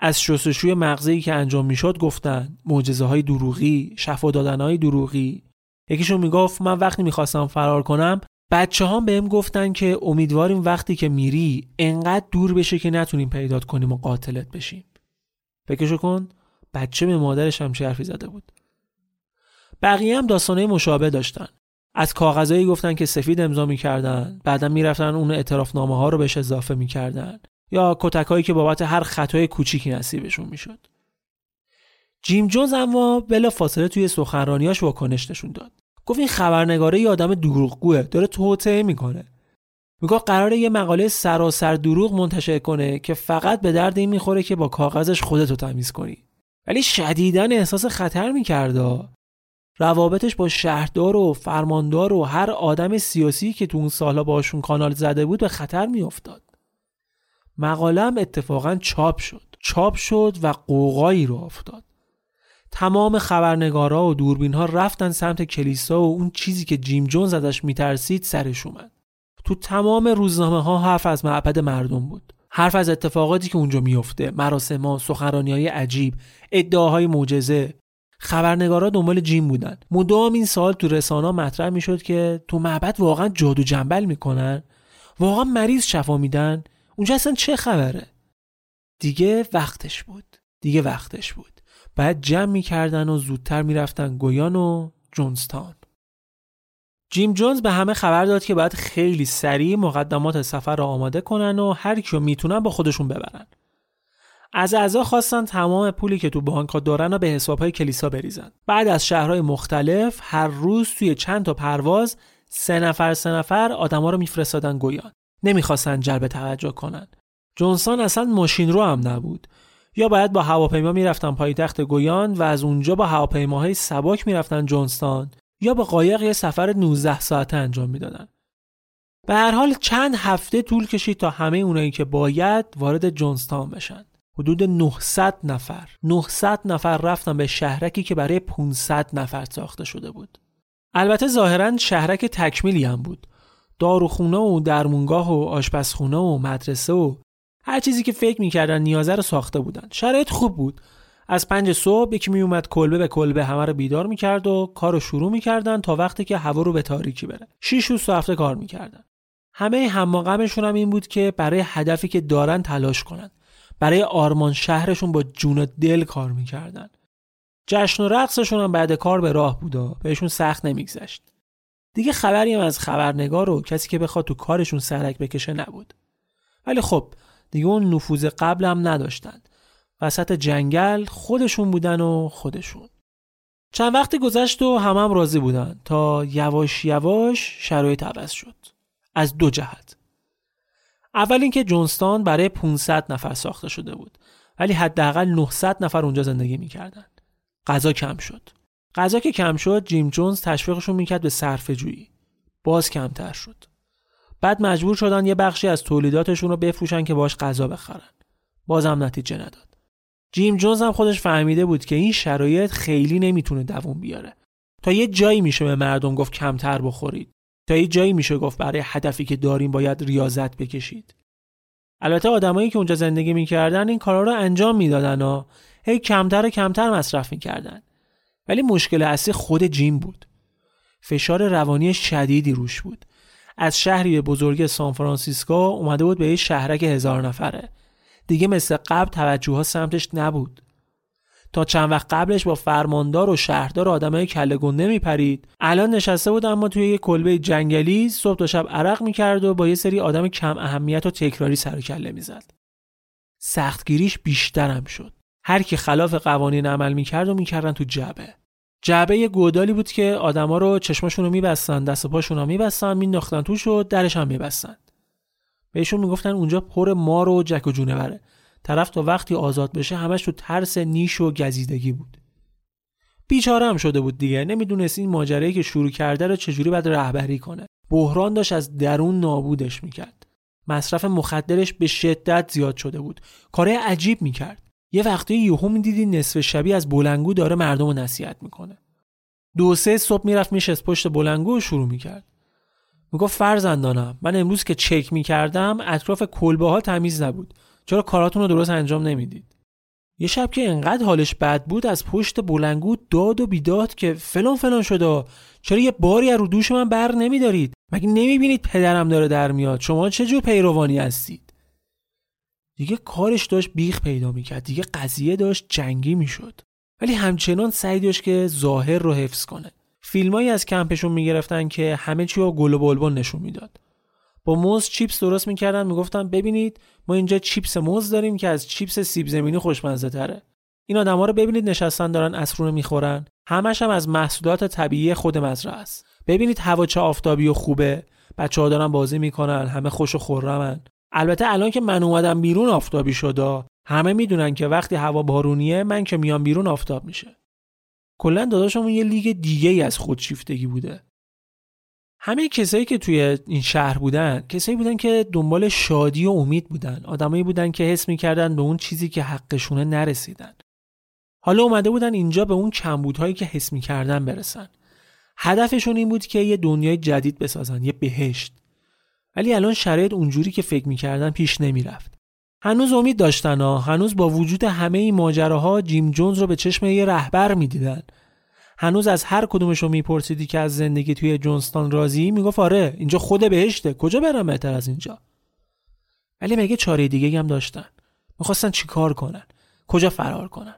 از شستشوی مغزی که انجام می‌شد گفتن. معجزه های دروغی شفا دادن های دروغی. یکیشون می‌گفت من وقتی می‌خواستم فرار کنم بچه هم بهم گفتن که امیدواریم وقتی که میری انقدر دور بشه که نتونیم پیدات کنیم و قاتلت بشیم. فکرشو کن بچه به مادرش هم حرفی زده بود. بقیه هم داستانه مشابه داشتن. از کاغذایی گفتن که سفید امضا می‌کردن بعدا می‌رفتن اون اعترافنامه ها رو بهش اضافه می‌کردن. یا کتکهایی که بابت هر خطای کوچیکی نصیبشون می‌شد. جیم جونز اما بلا فاصله توی سخنرانیاش واکنش نشون داد. گفت این خبرنگاره یه آدم دروغگوه داره توطئه می‌کنه. میگه قراره یه مقاله سراسر دروغ منتشر کنه که فقط به درد این می‌خوره که با کاغذش خودتو تمیز کنی. ولی شدیدن احساس خطر می‌کرده روابطش با شهردار و فرماندار و هر آدم سیاسی که تو اون سالها باشون کانال زده بود به خطر میافتاد. مقالم اتفاقا چاپ شد. چاپ شد و قوقایی رو افتاد. تمام خبرنگارا و دوربین ها رفتن سمت کلیسا و اون چیزی که جیم جونز ازش میترسید سرش اومد. تو تمام روزنامه ها حرف از معبد مردم بود. حرف از اتفاقاتی که اونجا میفته مراسم ها عجیب ادعاهای معجزه. خبرنگارا دنبال جیم بودن. مدام این سال تو رسانه مطرح می‌شد که تو معبد واقعا جادو جنبل می‌کنن؟ واقعا مریض شفا میدن؟ اونجا اصلا چه خبره؟ دیگه وقتش بود. دیگه وقتش بود. بعد جمع می‌کردن و زودتر می‌رفتن گویان و جونستان. جیم جونز به همه خبر داد که باید خیلی سریع مقدمات سفر را آماده کنن و هر کیو می‌تونن با خودشون ببرن. از اعضا خواستن تمام پولی که تو بانک دارن رو به حسابهای کلیسا بریزن. بعد از شهرهای مختلف هر روز توی چند تا پرواز سه نفر سه نفر آدما رو میفرستادن گویان. نمی‌خواستن جلب توجه کنن. جونسون اصلا ماشین رو هم نبود. یا باید با هواپیما می‌رفتن پایتخت گویان و از اونجا با هواپیماهای سباک می‌رفتن جونستان یا با قایق یه سفر 19 ساعته انجام می‌دادن. به هر حال چند هفته طول کشید تا همه اونایی که باید وارد جونستان بشن. حدود 900 نفر. 900 نفر رفتن به شهرکی که برای 500 نفر ساخته شده بود. البته ظاهرا شهرک تکمیلی هم بود. داروخونه و درمونگاه و آشپزخونه و مدرسه و هر چیزی که فکر می‌کردن نیازه رو ساخته بودن. شرایط خوب بود. از پنج صبح یکی میومد کلبه به کلبه همه رو بیدار می‌کرد و کار رو شروع می‌کردن تا وقتی که هوا رو به تاریکی بره. شیش روز هفته کار می‌کردن. همه هماغمشون هم این بود که برای هدفی که دارن تلاش کنن. برای آرمان شهرشون با جون و دل کار می‌کردن. جشن و رقصشون هم بعد کار به راه بودا بهشون سخت نمیگذشت. دیگه خبری هم از خبرنگار و کسی که بخواد تو کارشون سرک بکشه نبود. ولی خب دیگه اون نفوذ قبل هم نداشتن. وسط جنگل خودشون بودن و خودشون. چند وقتی گذشت و همم هم راضی بودن تا یواش یواش شرایط عوض شد. از دو جهت. اول اینکه جونستان برای 500 نفر ساخته شده بود. ولی حداقل 900 نفر اونجا زندگی می‌کردن. غذا کم شد. غذا که کم شد جیم جونز تشویقشون می‌کرد به صرفه جویی. باز کمتر شد. بعد مجبور شدن یه بخشی از تولیداتشون رو بفروشن که باش غذا بخرن. بازم نتیجه نداد. جیم جونز هم خودش فهمیده بود که این شرایط خیلی نمی‌تونه دووم بیاره. تا یه جایی میشه به مردم گفت کمتر بخورید. تا یه جایی میشه گفت برای هدفی که داریم باید ریاضت بکشید. البته آدمایی که اونجا زندگی می‌کردن این کارا رو انجام می‌دادن و هی کمتر و کمتر مصرف می‌کردن. ولی مشکل اصلی خود جیم بود. فشار روانی شدیدی روش بود. از شهری به بزرگی سان فرانسیسکو اومده بود به یه شهرک هزار نفره. دیگه مثل قبل توجه ها سمتش نبود. تا چند وقت قبلش با فرماندار و شهردار آدمای کله گنده میپرید. الان نشسته بود اما توی یه کلبه جنگلی صبح تا شب عرق می‌کرد و با یه سری آدم کم اهمیت و تکراری سر و کله می‌زد. سختگیریش بیشترم شد. هر کی خلاف قوانین عمل می‌کرد و می‌کردن تو جعبه. جعبه یه گودالی بود که آدما رو چشماشون رو میبستن دست و پاشون رو میبستن مینداختن توش و درش هم میبستن. بهشون می‌گفتن اونجا پر مار و جک و جونوره. طرف تا وقتی آزاد بشه همش تو ترس نیش و گزیدگی بود. بیچاره هم شده بود دیگه. نمی‌دونست این ماجرایی که شروع کرده رو چجوری باید رهبری کنه. بحران داشت از درون نابودش می‌کرد. مصرف مخدرش به شدت زیاد شده بود. کار عجیب می‌کرد. یه وقتی یهو می‌دیدی نصف شبی از بلنگو داره مردم رو نصیحت می‌کنه. دو سه صبح می‌رفت میشست پشت بلنگو و شروع می‌کرد. می‌گفت فرزندانم من امروز که چک می‌کردم اطراف کلبه ها تمیز نبود. چرا کاراتون رو درست انجام نمی‌دید؟ یه شب که انقدر حالش بد بود از پشت بلنگو داد و بیداد که فلان فلان شده. چرا یه باری از رو دوش من بر نمیدارید؟ مگه نمی‌بینید پدرم داره در میاد؟ شما چه جور پیروانی هستید؟ دیگه کارش داشت بیخ پیدا می‌کرد. دیگه قضیه داشت جنگی می‌شد. ولی همچنان سعی داشت که ظاهر رو حفظ کنه. فیلمایی از کمپشون می‌گرفتن که همه چی رو گل و بلبل نشون می‌داد. با موز چیپس درست می‌کردن می‌گفتن ببینید ما اینجا چیپس موز داریم که از چیپس سیب زمینی خوشمزه تره این آدما رو ببینید نشستن دارن اسرونه می‌خورن. همش هم از محصولات طبیعی خود مزرعه است. ببینید هوا چه آفتابی و خوبه. بچه ها دارن بازی می‌کنن همه خوش و خورمن البته الان که من اومدم بیرون آفتابی شده همه می‌دونن که وقتی هوا بارونیه من که میام بیرون آفتاب میشه. کلا داداشمون یه لیگ دیگه ای از خودشیفتگی بوده. همه کسایی که توی این شهر بودن کسایی بودن که دنبال شادی و امید بودن آدمایی بودن که حس می‌کردن به اون چیزی که حقشونه نرسیدن. حالا اومده بودن اینجا به اون کمبودهایی که حس می‌کردن برسن. هدفشون این بود که یه دنیای جدید بسازن یه بهشت. ولی الان شرایط اونجوری که فکر می‌کردن پیش نمی‌رفت. هنوز امید داشتن ها هنوز با وجود همه این ماجراها جیم جونز رو به چشم یه رهبر می‌دیدن. هنوز از هر کدومش رو میپرسیدی که از زندگی توی جونستان راضی؟ می‌گفت آره اینجا خود بهشته. کجا برم بهتر از اینجا؟ ولی مگه چاره دیگه هم داشتن؟ می‌خواستن چیکار کنن؟ کجا فرار کنن؟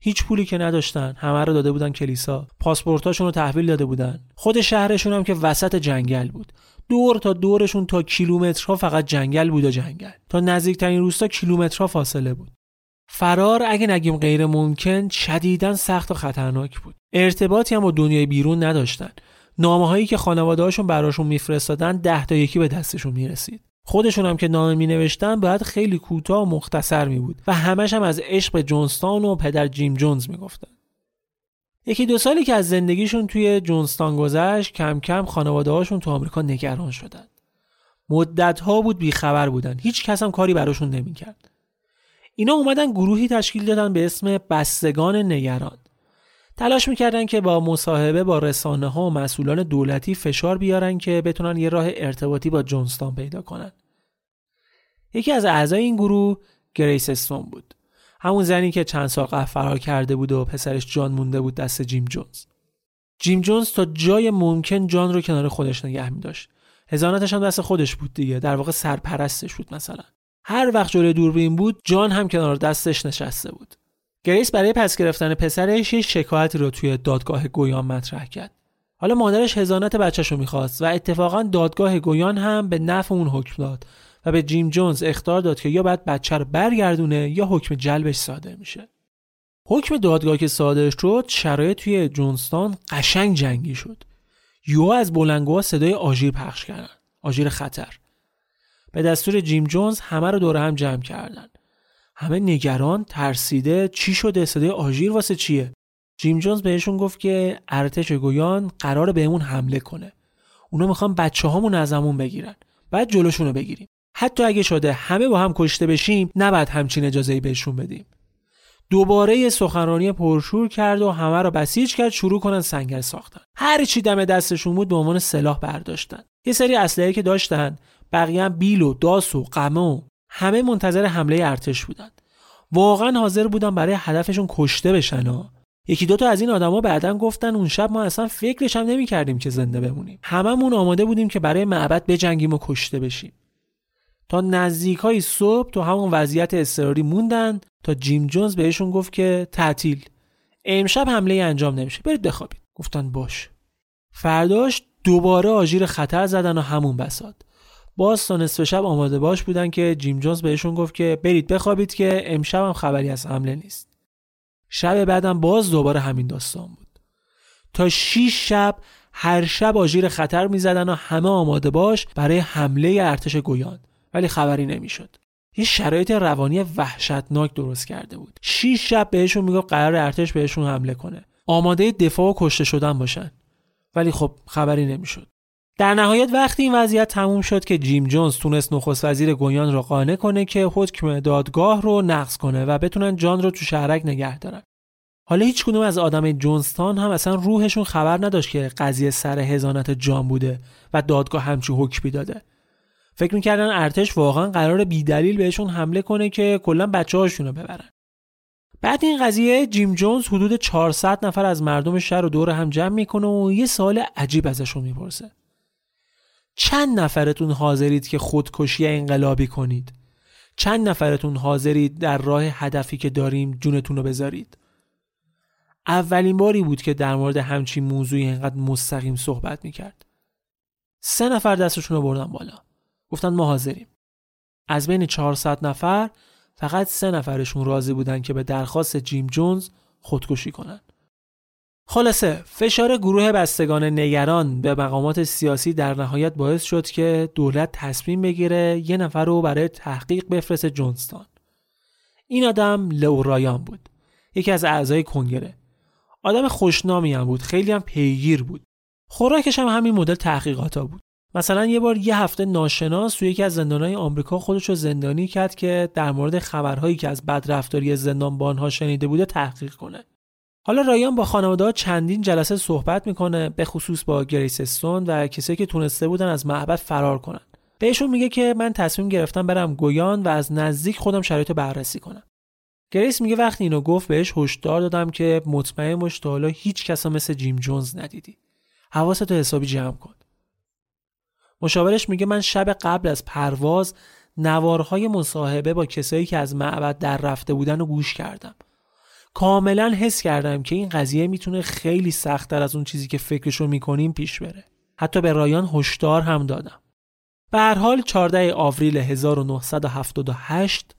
هیچ پولی که نداشتن. همه رو داده بودن کلیسا. پاسپورتاشون رو تحویل داده بودن. خود شهرشون هم که وسط جنگل بود. دور تا دورشون تا کیلومترها فقط جنگل بود و جنگل. تا نزدیکترین روستا کیلومترها فاصله بود. فرار اگه نگیم غیر ممکن شدیدا سخت و خطرناک بود. ارتباطی هم با دنیای بیرون نداشتن. نامه هایی که خانواده هاشون براشون میفرستادن ده تا یکی به دستشون می‌رسید. خودشون هم که نامه می نوشتن باید خیلی کوتاه و مختصر می بود و همش هم از عشق جونستان و پدر جیم جونز می‌گفتن. یکی دو سالی که از زندگیشون توی جونستان گذشت کم کم خانواده هاشون تو آمریکا نگران شدن. مدت ها بود بیخبر بودن. هیچ کس هم کاری براشون نمی‌کرد. اینا اومدن گروهی تشکیل دادن به اسم بستگان نگران. تلاش می‌کردن که با مصاحبه با رسانه ها و مسئولان دولتی فشار بیارن که بتونن یه راه ارتباطی با جونستان پیدا کنن. یکی از اعضای این گروه گریس استون بود. همون زنی که چند سال قبل فرار کرده بود و پسرش جان مونده بود دست جیم جونز. جیم جونز تا جای ممکن جان رو کنار خودش نگه می داشت هم دست خودش بود دیگه. در واقع سرپرستش بود مثلا. هر وقت جلوی دوربین بود جان هم کنار دستش نشسته بود. گریس برای پس گرفتن پسرش یه شکایتی رو توی دادگاه گویان مطرح کرد. حالا مادرش هزانت بچهش رو می‌خواست و اتفاقا دادگاه گویان هم به نفع اون حکم داد و به جیم جونز اختار داد که یا باید بچه رو برگردونه یا حکم جلبش صادر میشه. حکم دادگاه که صادر شد شرایط توی جونستان قشنگ جنگی شد. یو از بلنگوها صدای آژیر پخش کردن. آژیر خطر. به دستور جیم جونز همه رو دور هم جمع کردن. همه نگران ترسیده چی شده صدای آژیر واسه چیه؟ جیم جونز بهشون گفت که ارتش گویان قرار بهمون حمله کنه. اونا می‌خوان بچه هامون ازمون بگیرن. بعد جلوشون رو بگیریم. حتی اگه شده همه با هم کشته بشیم نباید همچین اجازه بهشون بدیم. دوباره یه سخنرانی پرشور کرد و همه رو بسیج کرد شروع کنن سنگر ساختن. هر چی دم دستشون بود به عنوان سلاح برداشتن. یه سری اسلحه که داشتن. بقیه بیل و داس و قمه و همه منتظر حمله ارتش بودن. واقعا حاضر بودن برای هدفشون کشته بشن ها. یکی دوتا از این آدما بعدا گفتن اون شب ما اصلا فکرش هم نمی کردیم که زنده بمونیم. هممون آماده بودیم که برای معبد بجنگیم و کشته بشیم. تا نزدیک های صبح تو همون وضعیت اضطراری موندن تا جیم جونز بهشون گفت که تعطیل. امشب حمله انجام نمیشه. برید بخوابید. گفتن باش. فرداش دوباره آژیر خطر زدن و همون بساد باز تا نصف شب آماده باش بودن که جیم جونز بهشون گفت که برید بخوابید که امشب هم خبری از حمله نیست. شب بعدم باز دوباره همین داستان بود. تا 6 شب هر شب آژیر خطر می‌زدن و همه آماده باش برای حمله ارتش گویان ولی خبری نمی‌شد. یه شرایط روانی وحشتناک درست کرده بود. شیش شب بهشون می‌گفت قرار ارتش بهشون حمله کنه. آماده دفاع و کشته شدن باشن. ولی خب خبری نمی‌شد. در نهایت وقتی این وضعیت تموم شد که جیم جونز تونست نخست وزیر گویان را قانع کنه که حکم دادگاه رو نقض کنه و بتونن جان رو تو شهرک نگه دارن. حالا هیچ کدوم از آدم جونستان هم اصلا روحشون خبر نداشت که قضیه سر هزانت جان بوده و دادگاه همچی حکمی داده. فکر می‌کردن ارتش واقعا قرار بیدلیل بهشون حمله کنه که کلا بچه هاشون رو ببرن. بعد این قضیه جیم جونز حدود 400 نفر از مردم شهر رو دور هم جمع می‌کنه و یه سوال عجیب ازشون می‌پرسه. چند نفرتون حاضرید که خودکشی انقلابی کنید؟ چند نفرتون حاضرید در راه هدفی که داریم جونتون رو بذارید؟ اولین باری بود که در مورد همچین موضوعی اینقدر مستقیم صحبت می‌کرد. سه نفر دستشون رو بردن بالا. گفتن ما حاضریم. از بین 400 نفر فقط سه نفرشون راضی بودن که به درخواست جیم جونز خودکشی کنن. خلاصه فشار گروه بستگان نگران به مقامات سیاسی در نهایت باعث شد که دولت تصمیم بگیره یه نفر رو برای تحقیق بفرست جونستان. این آدم لورایان بود. یکی از اعضای کنگره. آدم خوشنامی هم بود خیلی هم پیگیر بود. خوراکش هم همین مدل تحقیقاتا بود. مثلا یه بار یه هفته ناشناس توی یکی از زندانهای آمریکا خودش رو زندانی کرد که در مورد خبرهایی که از بدرفتاری زندانبانها شنیده بوده تحقیق کنه. حالا رایان با خانواده چندین جلسه صحبت می‌کنه به خصوص با گریس استون و کسایی که تونسته بودن از معبد فرار کنن. بهشون میگه که من تصمیم گرفتم برم گویان و از نزدیک خودم شرایط بررسی کنم. گریس میگه وقتی اینو گفت بهش هشدار دادم که مطمئن باش تا حالا هیچ کس مثل جیم جونز ندیدی. حواستو حسابی جمع کن. مشاورش میگه من شب قبل از پرواز نوارهای مصاحبه با کسایی که از معبد در رفته بودن رو گوش کردم. کاملا حس کردم که این قضیه می‌تونه خیلی سختتر از اون چیزی که فکرشو می‌کنیم پیش بره. حتی به رایان هشدار هم دادم. به هر حال 14 آوریل 1978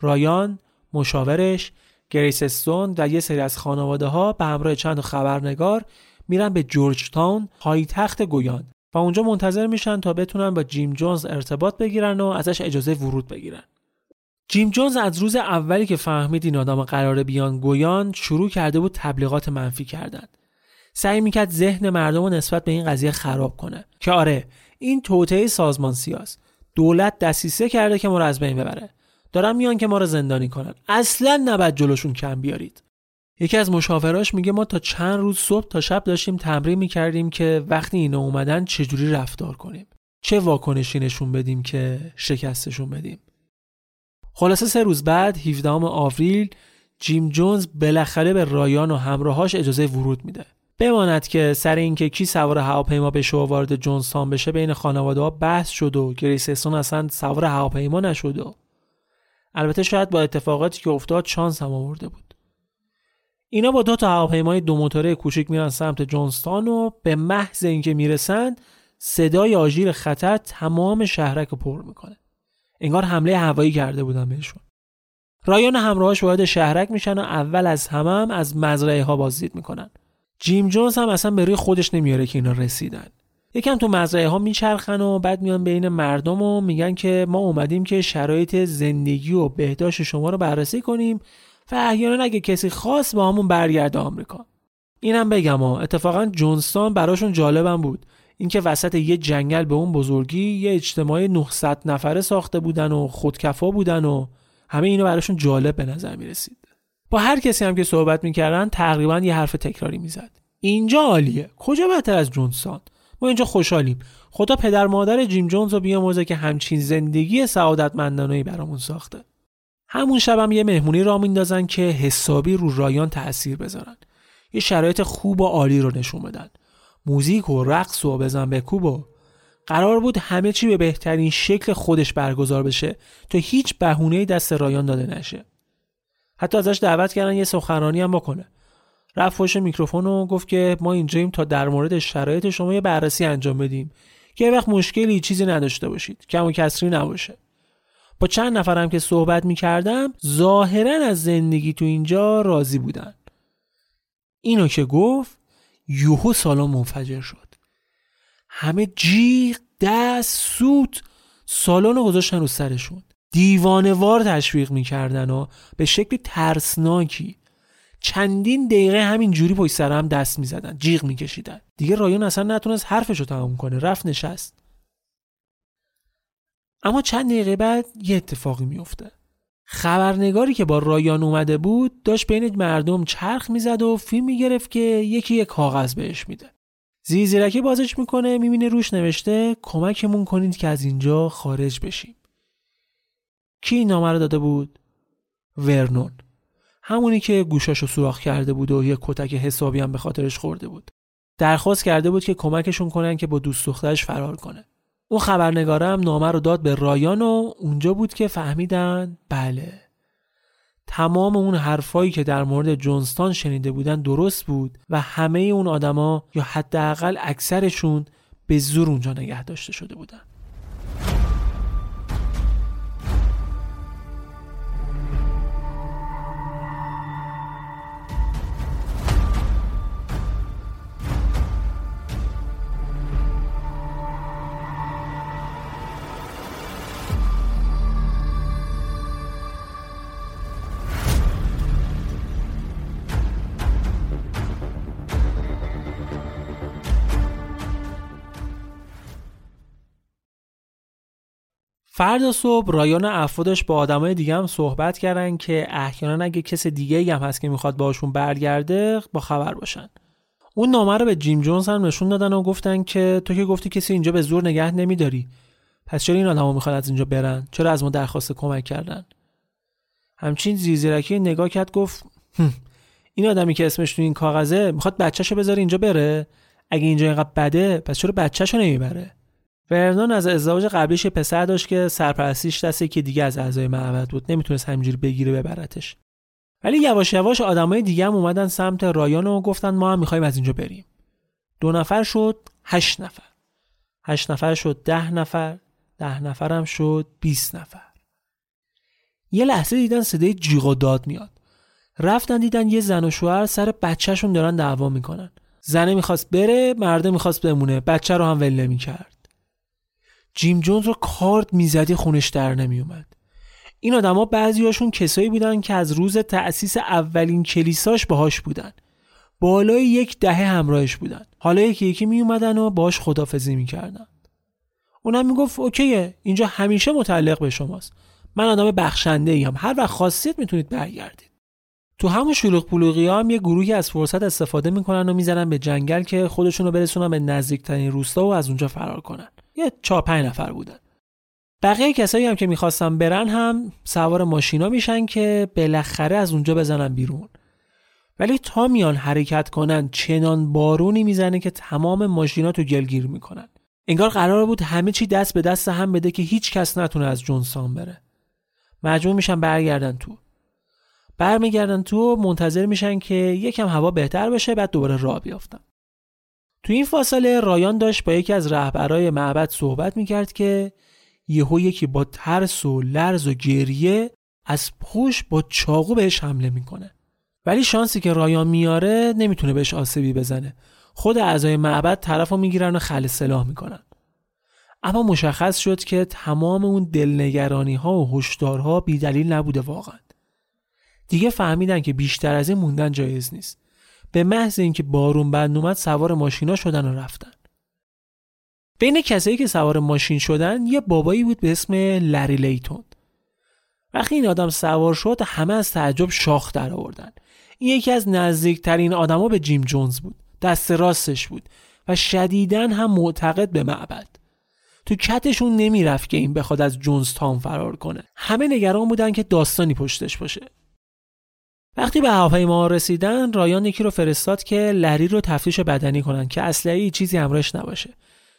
رایان مشاورش گریس استون و یه سری از خانواده ها به همراه چند خبرنگار میرن به جورج تاون پایتخت گویان و اونجا منتظر میشن تا بتونن با جیم جونز ارتباط بگیرن و ازش اجازه ورود بگیرن. جیم جونز از روز اولی که فهمید این آدم قراره بیان گویان شروع کرده بود تبلیغات منفی کردن. سعی می‌کرد ذهن مردم رو نسبت به این قضیه خراب کنه. که آره این توطعه سازمان سیاس دولت دستیسه کرده که ما رو از بین ببره. دارن میان که ما رو زندانی کنن. اصلا نباید جلوشون کم بیارید. یکی از مشاوراش میگه ما تا چند روز صبح تا شب داشتیم تمرین می‌کردیم که وقتی اینا اومدن چجوری رفتار کنیم. چه واکنشی نشون بدیم که شکستشون بدیم. خلاصه سه روز بعد 17 آوریل جیم جونز بالاخره به رایان و همراهاش اجازه ورود میده. بماند که سر اینکه کی سوار هواپیما بشه و وارد جونستان بشه بین خانواده ها بحث شد و گریسستون اصلا سوار هواپیما نشد. و البته شاید با اتفاقاتی که افتاد شانس هم آورده بود. اینا با دو تا هواپیمای دو موتوره کوچیک میرن سمت جونستان و به محض اینکه می‌رسن صدای آژیر خطر تمام شهرک رو پر می‌کنه. انگار حمله هوایی کرده بودن بهشون. رایان همراهاش وارد شهرک میشن و اول از همه هم از مزرعه ها بازدید می‌کنن. جیم جونز هم اصلا به روی خودش نمیاره که اینا رسیدن. یکم تو مزرعه ها میچرخن و بعد میان بین مردم و میگن که ما اومدیم که شرایط زندگی و بهداشت شما رو بررسی کنیم و احیانا اگه کسی خاص با همون برگرده آمریکا. اینم بگم ها اتفاقا جونستان براشون جالبم بود. اینکه وسط یه جنگل به اون بزرگی یه اجتماع 900 نفره ساخته بودن و خودکفا بودن و همه اینو براشون جالب به نظر می رسید. با هر کسی هم که صحبت می‌کردن تقریبا یه حرف تکراری می‌زد. اینجا عالیه. کجا بهتر از جونستان؟ ما اینجا خوشحالیم. خدا پدر مادر جیم جونز رو بیامرزه که همچین زندگی سعادتمندانه‌ای برامون ساخته. همون شبم هم یه مهمونی را میندازن که حسابی رو رایان تاثیر بذارن. یه شرایط خوب و عالی رو نشون بدن. موزیک و رقص و بزن بکوب و قرار بود همه چی به بهترین شکل خودش برگزار بشه تا هیچ بهونه دست رایان داده نشه. حتی ازش دعوت کردن یه سخنرانی هم بکنه. رفت پشت میکروفون و گفت که ما اینجاییم تا در مورد شرایط شما یه بررسی انجام بدیم که وقت مشکلی چیزی نداشته باشید. کم و کسری نباشه. با چند نفرم که صحبت می‌کردم ظاهرا از زندگی تو اینجا راضی بودن. اینو که گفت یوهو سالن منفجر شد. همه جیغ دست سوت سالن رو گذاشتن رو سرشون. دیوانوار تشویق می‌کردن و به شکل ترسناکی چندین دقیقه همین جوری پشت سر هم دست می‌زدن جیغ میکشیدن. دیگه رایان اصلا نتونست حرفش رو تمام کنه رفت نشست. اما چند دقیقه بعد یه اتفاقی میفته خبرنگاری که با رایان اومده بود داشت بین مردم چرخ می‌زد و فیلم می‌گرفت که یکی یک کاغذ بهش میده. زیزیرکی بازش می‌کنه می‌بینه روش نوشته کمکمون کنید که از اینجا خارج بشیم. کی این نامه رو داده بود؟ ورنون. همونی که گوشاشو سوراخ کرده بود و یه کتک حسابی هم به خاطرش خورده بود. درخواست کرده بود که کمکشون کنن که با دوست دخترش فرار کنه. اون خبرنگاره هم نامه رو داد به رایان و اونجا بود که فهمیدن بله. تمام اون حرفایی که در مورد جونستان شنیده بودن درست بود و همه اون آدما یا حداقل اکثرشون به زور اونجا نگه داشته شده بودن. فردا صبح رایان افرادش با آدمای دیگه هم صحبت کردن که احیانا اگه کس دیگه هم هست که می‌خواد باشون برگرده با خبر باشن. اون نامه رو به جیم جونز هم نشون دادن و گفتن که تو که گفتی کسی اینجا به زور نگه نمیداری. پس چرا این آدما می‌خواد از اینجا برن؟ چرا از ما درخواست کمک کردن؟ همچین زیزیرکی نگاه کرد گفت این آدمی که اسمش تو این کاغذه می‌خواد بچهشو بذاره اینجا بره؟ اگه اینجا اینقدر بده پس چرا بچهشو نمی‌بره؟ ورنون از ازدواج قبلیش پسر داشت که سرپرستیش دست که دیگه از اعضای معبد بود. نمی‌تونست همینجوری بگیره ببرتش. ولی یواش یواش آدمای دیگه هم اومدن سمت رایان و گفتن ما هم می‌خوایم از اینجا بریم. دو نفر شد هشت نفر. هشت نفر شد ده نفر. ده هم شد بیست نفر. یه لحظه دیدن صدای جیغ و داد میاد. رفتن دیدن یه زن و شوهر سر بچهشون دارن دعوا می‌کنن. زنه می‌خواست بره مرده می‌خواست بمونه. بچه رو هم ول نمی‌کرد. جیم جونز رو کارد می‌زدی خونش در نمیومد این آدما بعضیاشون کسایی بودن که از روز تأسیس اولین کلیساش باهاش بودن. بالای یک دهه همراهش بودن. حالا یکی یکی می اومدن و باش خدافزی می‌کردن. اونم می‌گفت اوکیه اینجا همیشه متعلق به شماست. من آدم بخشنده ایم هر وقت خواستید می‌تونید برگردید. تو همون شلوغ بلوغی هم یه گروهی از فرصت استفاده می‌کنن و می‌زنن به جنگل که خودشون رو برسونن به نزدیکترین روستا و از اونجا فرار کنن. یه چهار پنج نفر بودن. بقیه کسایی هم که می‌خواستن برن هم سوار ماشینا میشن که بالاخره از اونجا بزنن بیرون. ولی تا میان حرکت کنن چنان بارونی می‌زنه که تمام ماشینا تو گلگیر می‌کنن. انگار قرار بود همه چی دست به دست هم بده که هیچ کس نتونه از جونسان بره. مجبور میشن برگردن تو. برمیگردن تو منتظر میشن که یکم هوا بهتر بشه بعد دوباره راه بیافتن. تو این فاصله رایان داشت با یکی از رهبرای معبد صحبت می‌کرد که یهو یکی با ترس و لرز و گریه از پشت با چاقو بهش حمله می‌کنه. ولی شانسی که رایان میاره نمی‌تونه بهش آسیبی بزنه. خود اعضای معبد طرف رو می‌گیرن و خل سلاح می‌کنن. اما مشخص شد که تمام اون دلنگرانی ها و هشدارها بیدلیل نبوده واقعا. دیگه فهمیدن که بیشتر از این موندن جایز نیست. به محض اینکه بارون بند اومد سوار ماشینا شدن و رفتن. بین کسایی که سوار ماشین شدن یه بابایی بود به اسم لری لیتون. وقتی این آدم سوار شد همه از تعجب شاخ در آوردن. این یکی از نزدیکترین آدما به جیم جونز بود. دست راستش بود و شدیدن هم معتقد به معبد. تو کتشون نمی‌رفت که این بخواد از جونز تام فرار کنه. همه نگران بودن که داستانی پشتش باشه. وقتی به هواپیما رسیدن رایان یکی رو فرستاد که لری رو تفتیش بدنی کنن که اصلی چیزی همراهش نباشه.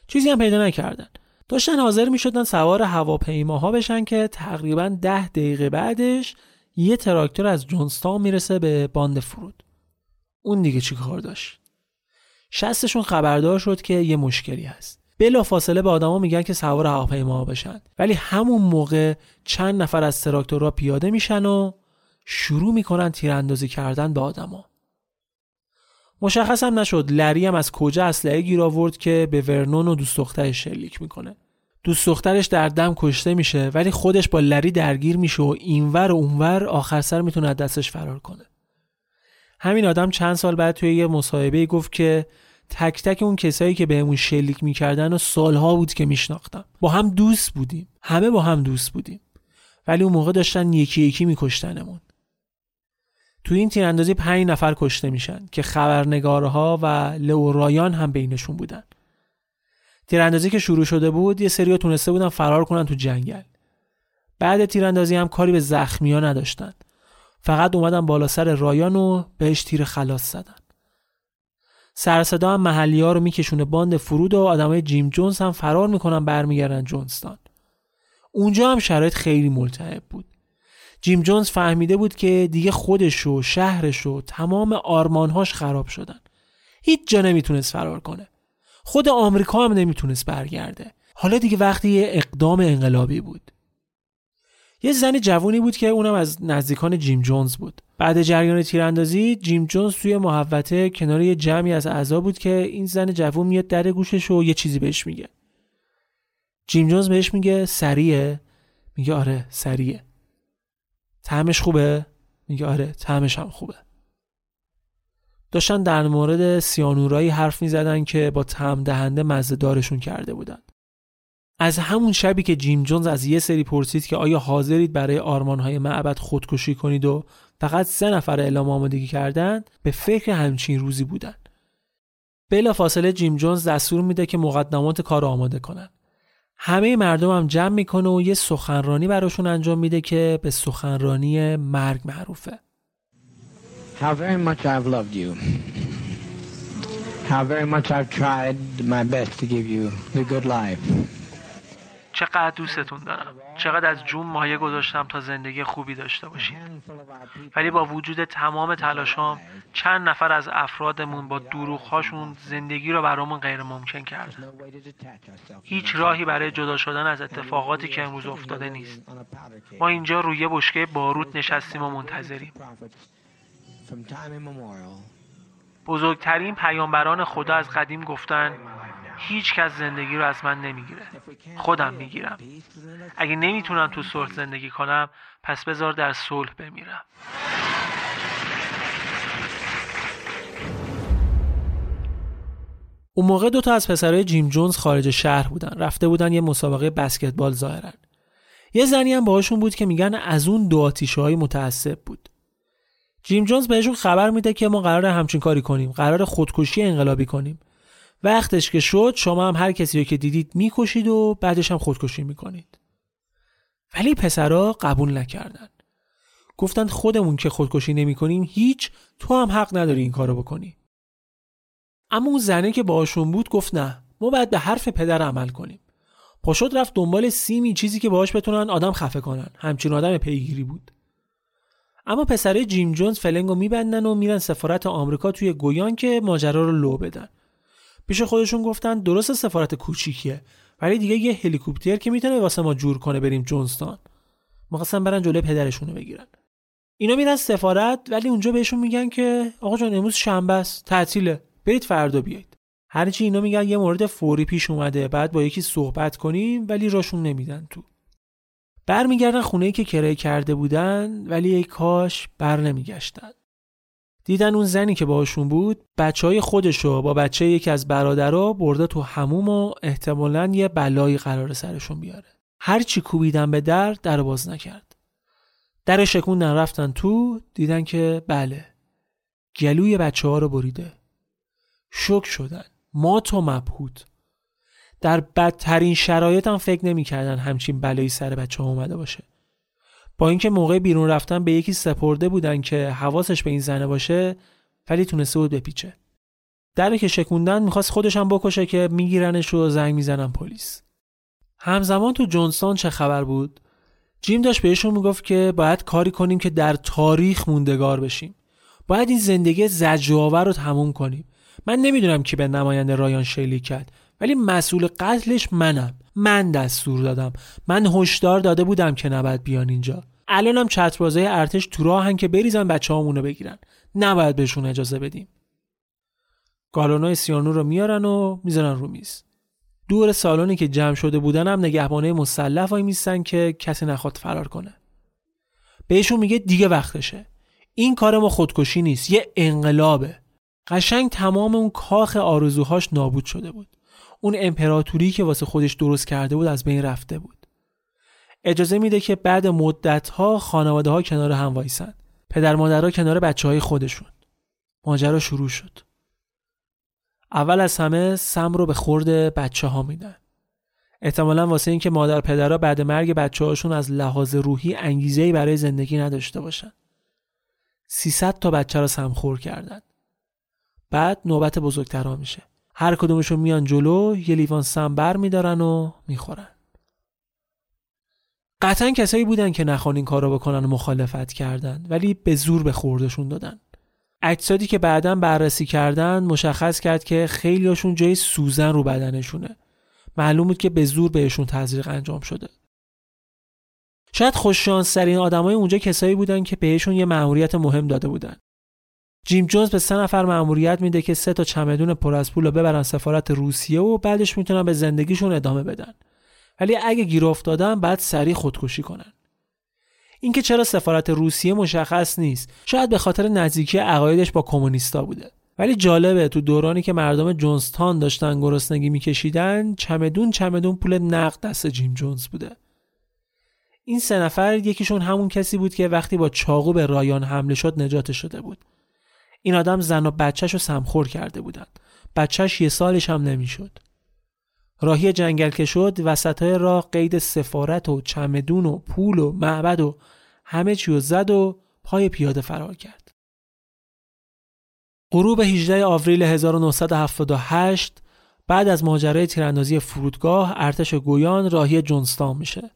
چیزی هم پیدا نکردن. داشتن حاضر می شدن سوار هواپیماها بشن که تقریبا ده دقیقه بعدش یه تراکتور از جونستان می‌رسه به باند فرود. اون دیگه چی کار داشت؟ شستشون خبردار شد که یه مشکلی هست. بلا فاصله به آدما میگن که سوار هواپیماها بشن. ولی همون موقع چند نفر از تراکتورها پیاده میشن و شروع می‌کنن تیراندازی کردن به آدما مشخص هم نشد لری هم از کجا اسلحه گیر آورد که به ورنون و دوست دخترش شلیک می‌کنه. دوست دخترش در دم کشته میشه ولی خودش با لری درگیر میشه و اینور و اونور آخر سر می‌تونه از دستش فرار کنه. همین آدم چند سال بعد توی یه مصاحبه گفت که تک تک اون کسایی که بهمون شلیک می‌کردن و سالها بود که میشناختم با هم دوست بودیم. همه با هم دوست بودیم. ولی اون موقع داشتن یکی یکی میکشتنمون. تو این تیراندازی پنج نفر کشته میشن که خبرنگارها و لو رایان هم بینشون بودن. تیراندازی که شروع شده بود یه سری تونسته بودن فرار کنن تو جنگل. بعد تیراندازی هم کاری به زخمیا نداشتن. فقط اومدن بالا سر رایان و بهش تیر خلاص زدن. سرصدا هم محلی ها رو میکشونه باند فرود و آدمای جیم جونز هم فرار می‌کنن برمیگردن جونستان. اونجا هم شرایط خیلی ملتهب بود. جیم جونز فهمیده بود که دیگه خودش و شهرش و تمام آرمانهاش خراب شدن. هیچ جا نمی‌تونست فرار کنه. خود آمریکا هم نمی‌تونست برگرده. حالا دیگه وقتی یه اقدام انقلابی بود. یه زن جوونی بود که اونم از نزدیکان جیم جونز بود. بعد جریان تیراندازی جیم جونز توی محوطه کنار یه جمعی از اعضا بود که این زن جوون میاد در گوشش و یه چیزی بهش میگه. جیم جونز بهش میگه سریه میگه آره سریه تعمش خوبه؟ میگه آره تعمش هم خوبه. داشتن در مورد سیانورایی حرف می‌زدن که با تم دهنده مزه دارشون کرده بودن. از همون شبی که جیم جونز از یه سری پرسید که آیا حاضرید برای آرمانهای معبد خودکشی کنید و فقط سه نفر اعلام آمادگی کردن به فکر همچین روزی بودن. بلا فاصله جیم جونز دستور میده که مقدمات کار آماده کنن. همه مردم هم جمع می‌کنه و یه سخنرانی براشون انجام میده که به سخنرانی مرگ معروفه How very much I've loved you. How very much I've tried my best to give you the good life. چقدر دوستتون دارم. چقدر از جون مایه گذاشتم تا زندگی خوبی داشته باشید ولی با وجود تمام تلاشام چند نفر از افرادمون با دروغهاشون زندگی رو برامون غیر ممکن کردن. هیچ راهی برای جدا شدن از اتفاقاتی که امروز افتاده نیست. ما اینجا روی بشکه باروت نشستیم و منتظریم. بزرگترین پیامبران خدا از قدیم گفتن هیچ کس زندگی رو از من نمی‌گیره. خودم می‌گیرم. اگه نمی‌تونم تو صلح زندگی کنم پس بذار در صلح بمیرم. اون موقع دوتا از پسرهای جیم جونز خارج شهر بودن. رفته بودن یه مسابقه بسکتبال ظاهرن یه زنی هم باهاشون بود که میگن از اون دو آتیشه های متعصب بود. جیم جونز بهشون خبر میده که ما قرار همچین کاری کنیم. قرار خودکشی انقلابی کنیم. وقتش که شد شما هم هر کسی رو که دیدید می‌کشید و بعدش هم خودکشی می‌کنید. ولی پسرا قبول نکردن. گفتند خودمون که خودکشی نمی‌کنیم هیچ تو هم حق نداری این کارو بکنی. اما اون زنه که باشون بود گفت نه ما باید به حرف پدر عمل کنیم. پاشد رفت دنبال سیمی چیزی که باهاش بتونن آدم خفه کنن. همچین آدم پیگیری بود. اما پسره جیم جونز فلنگو میبندن و میرن سفارت آمریکا توی گویان که ماجرا رو لو بدن. پیش خودشون گفتن درست سفارت کوچیکیه ولی دیگه یه هلیکوپتر که می‌تونه واسه ما جور کنه بریم جونستان. می‌خواستن برن جلوی پدرشونو بگیرن. اینا میرن سفارت ولی اونجا بهشون میگن که آقا جان امروز شنبه است تعطیله. برید فردا بیایید هرچی اینا میگن یه مورد فوری پیش اومده. بعد با یکی صحبت کنیم ولی راشون نمیدن تو. برمیگردن خونه ای که کرایه کرده بودن ولی ای کاش بر نمیگشتن. دیدن اون زنی که باشون بود بچه های خودشو با بچه یکی از برادرها برده تو هموم و احتمالا یه بلایی قرار سرشون بیاره. هرچی کوبیدن به در در باز نکرد. در شکوندن رفتن تو دیدن که بله گلوی بچه ها رو بریده. شک شدن. مات و مبهوت. در بدترین شرایط هم فکر نمی‌کردن همچین بلایی سر بچه ها اومده باشه. با اینکه موقع بیرون رفتن به یکی سپرده بودن که حواسش به این زنه باشه ولی تونسته بود بپیچه. در که شکوندن می‌خواست خودش هم بکشه که میگیرنش و زنگ می‌زنن پلیس. همزمان تو جونستان چه خبر بود؟ جیم داشت بهشون می‌گفت که باید کاری کنیم که در تاریخ موندگار بشیم. باید این زندگی زجرآور رو تموم کنیم. من نمی‌دونم کی به نماینده رایان شلیک کرد ولی مسئول قتلش منم. من دستور دادم. من هشدار داده بودم که نباید بیان اینجا. الانم چتربازای ارتش تو راهن که بریزن بچه همونو بگیرن. نباید بهشون اجازه بدیم. گالونای سیانور رو میارن و می‌زنن رو میز. دور سالونی که جمع شده بودن هم نگهبانه مسلح وای میستن که کسی نخواد فرار کنه. بهشون میگه دیگه وقتشه. این کار ما خودکشی نیست یه انقلابه. قشنگ تمام اون کاخ آرزوهاش نابود شده بود. اون امپراتوری که واسه خودش درست کرده بود از بین رفته بود. اجازه میده که بعد مدت ها خانواده ها کنار هم وایسن. پدر مادرها کنار بچه های خودشون. ماجرا شروع شد. اول از همه سم رو به خورد بچه ها میدن. احتمالا واسه اینکه مادر پدرها بعد مرگ بچه هاشون از لحاظ روحی انگیزه برای زندگی نداشته باشن. 300 تا بچه رو سمخور کردن. بعد نوبت بزرگترها میشه. هر کدومشون میان جلو یه لیوان سم بر میدارن و می‌خورن. قطعا کسایی بودن که نخوان این کار رو بکنن و مخالفت کردن ولی به زور به خوردشون دادن. اجسادی که بعدا بررسی کردن مشخص کرد که خیلیاشون جای سوزن رو بدنشونه. معلوم بود که به زور بهشون تزریق انجام شده. شاید خوششانسترین آدمای اونجا کسایی بودن که بهشون یه مأموریت مهم داده بودن. جیم جونز به سه نفر مأموریت میده که سه تا چمدون پر از پول رو ببرن سفارت روسیه و بعدش می‌تونن به زندگیشون ادامه بدن. ولی اگه گیر افتادن بعد سریع خودکشی کنن. اینکه چرا سفارت روسیه مشخص نیست. شاید به خاطر نزدیکی عقایدش با کمونیستا بوده. ولی جالبه تو دورانی که مردم جونستان داشتن گرسنگی میکشیدن چمدون چمدون پول نقد دست جیم جونز بوده. این سه نفر یکیشون همون کسی بود که وقتی با چاقو به رایان حمله شد نجات شده بود. این آدم زن و بچهش رو سمخور کرده بودن بچهش یه سالش هم نمی‌شد راهی جنگل که شد وسط های راه قید سفارت و چمدون و پول و معبد و همه چی زد و پای پیاده فرار کرد غروب 18 آوریل 1978 بعد از ماجرای تیراندازی فرودگاه ارتش گویان راهی جونستان میشه.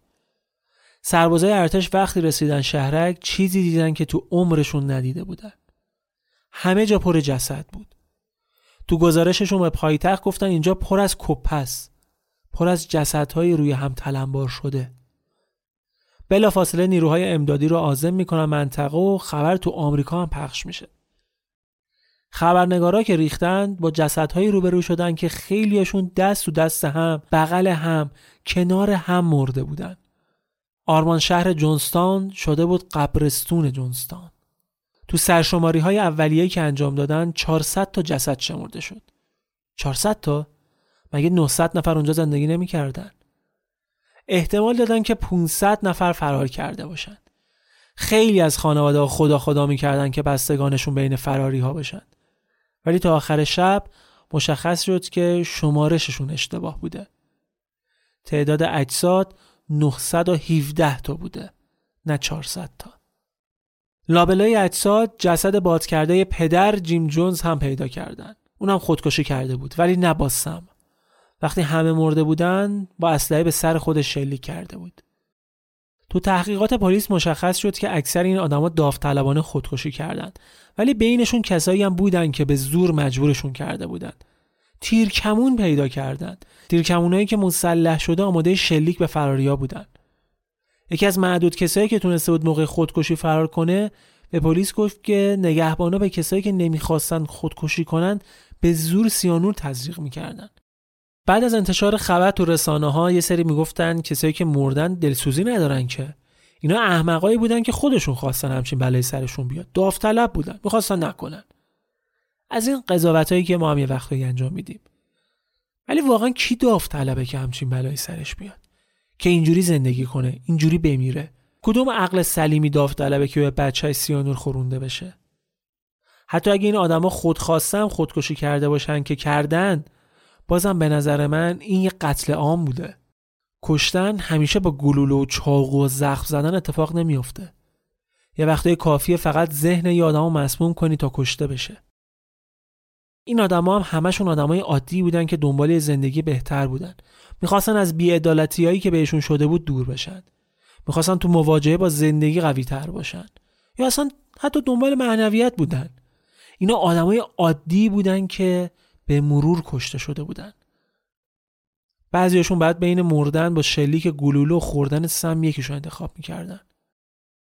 سربازای ارتش وقتی رسیدن شهرک چیزی دیدن که تو عمرشون ندیده بودن. همه جا پر جسد بود. تو گزارششون به پایتخت گفتن اینجا پر از کپس پر از جسدهای روی هم تلمبار شده. بلافاصله نیروهای امدادی رو آزم می‌کنن منطقه و خبر تو آمریکا هم پخش میشه. خبرنگارا که ریختند با جسدهایی روبرو شدن که خیلیاشون دست تو دست هم بغل هم کنار هم مرده بودن آرمان شهر جونستان شده بود قبرستون جونستان تو سرشماری های اولیه که انجام دادن 400 تا جسد شمرده شد. 400 تا؟ مگه 900 نفر اونجا زندگی نمی‌کردن؟ احتمال دادن که 500 نفر فرار کرده باشن. خیلی از خانواده خدا خدا می‌کردن که بستگانشون بین فراری ها باشن ولی تا آخر شب مشخص شد که شمارششون اشتباه بوده. تعداد اجساد 917 تا بوده نه 400 تا. لابلای اجساد جسد باد کرده پدر جیم جونز هم پیدا کردن. اونم خودکشی کرده بود ولی نه با سم. وقتی همه مرده بودن با اسلحه به سر خودش شلیک کرده بود. تو تحقیقات پلیس مشخص شد که اکثر این آدما داوطلبانه خودکشی کردند ولی بینشون کسایی هم بودن که به زور مجبورشون کرده بودند تیرکمون پیدا کردند تیرکمونایی که مسلح شده آماده شلیک به فراریا بودن یکی از معدود کسایی که تونسته بود موقع خودکشی فرار کنه به پلیس گفت که نگهبانا به کسایی که نمی‌خواستن خودکشی کنند به زور سیانور تزریق می‌کردن. بعد از انتشار خبر تو رسانه ها یه سری می‌گفتن کسایی که مردن دلسوزی ندارن که. اینا احمقایی بودن که خودشون خواستن همچین بلای سرشون بیاد. داوطلب بودن می‌خواستن نکنن. از این قضاوتایی که ما هم یه وقتایی انجام میدیم. ولی واقعا کی داوطلبه که همچین بلای سرش بیاد؟ که اینجوری زندگی کنه اینجوری بمیره. کدوم عقل سلیمی داوطلبه که به بچه سیانور خورونده بشه؟ حتی اگه این آدما خودخواستن خودکشی کرده باشن که کردن بازم به نظر من این یه قتل عام بوده. کشتن همیشه با گلوله و چاقو و زخم زدن اتفاق نمیافته. یه وقتای کافیه فقط ذهن یه آدم رو مسموم کنی تا کشته بشه. این آدما هم همشون آدمای عادی بودن که دنبال زندگی بهتر بودن. می‌خواستن از بیعدالتیایی که بهشون شده بود دور بشن. می‌خواستن تو مواجهه با زندگی قوی تر باشن. یا اصلا حتی دنبال معنویت بودن. اینا آدمای عادی بودن که به مرور کشته شده بودن. بعضیشون بعد بین مردن با شلیک گلوله و خوردن سم یکیشون انتخاب می‌کردن.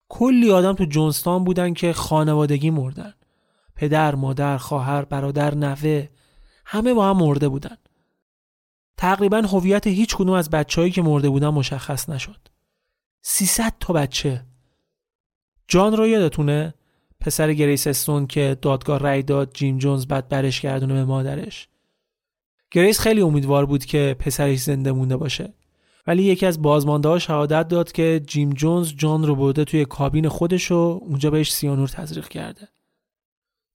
کلی آدم تو جونستان بودن که خانوادگی مردن. پدر، مادر، خواهر، برادر، نوه همه با هم مرده بودن. تقریبا هویت هیچ کدوم از بچههایی که مرده بودن مشخص نشد. 300 تا بچه. جان رو یادتونه؟ پسر گریس استون که دادگاه رأی داد جیم جونز باید برش گردونه به مادرش. گریس خیلی امیدوار بود که پسرش زنده مونده باشه. ولی یکی از بازمانده ها شهادت داد که جیم جونز جان رو برده توی کابین خودش و اونجا بهش سیانور تزریق کرده.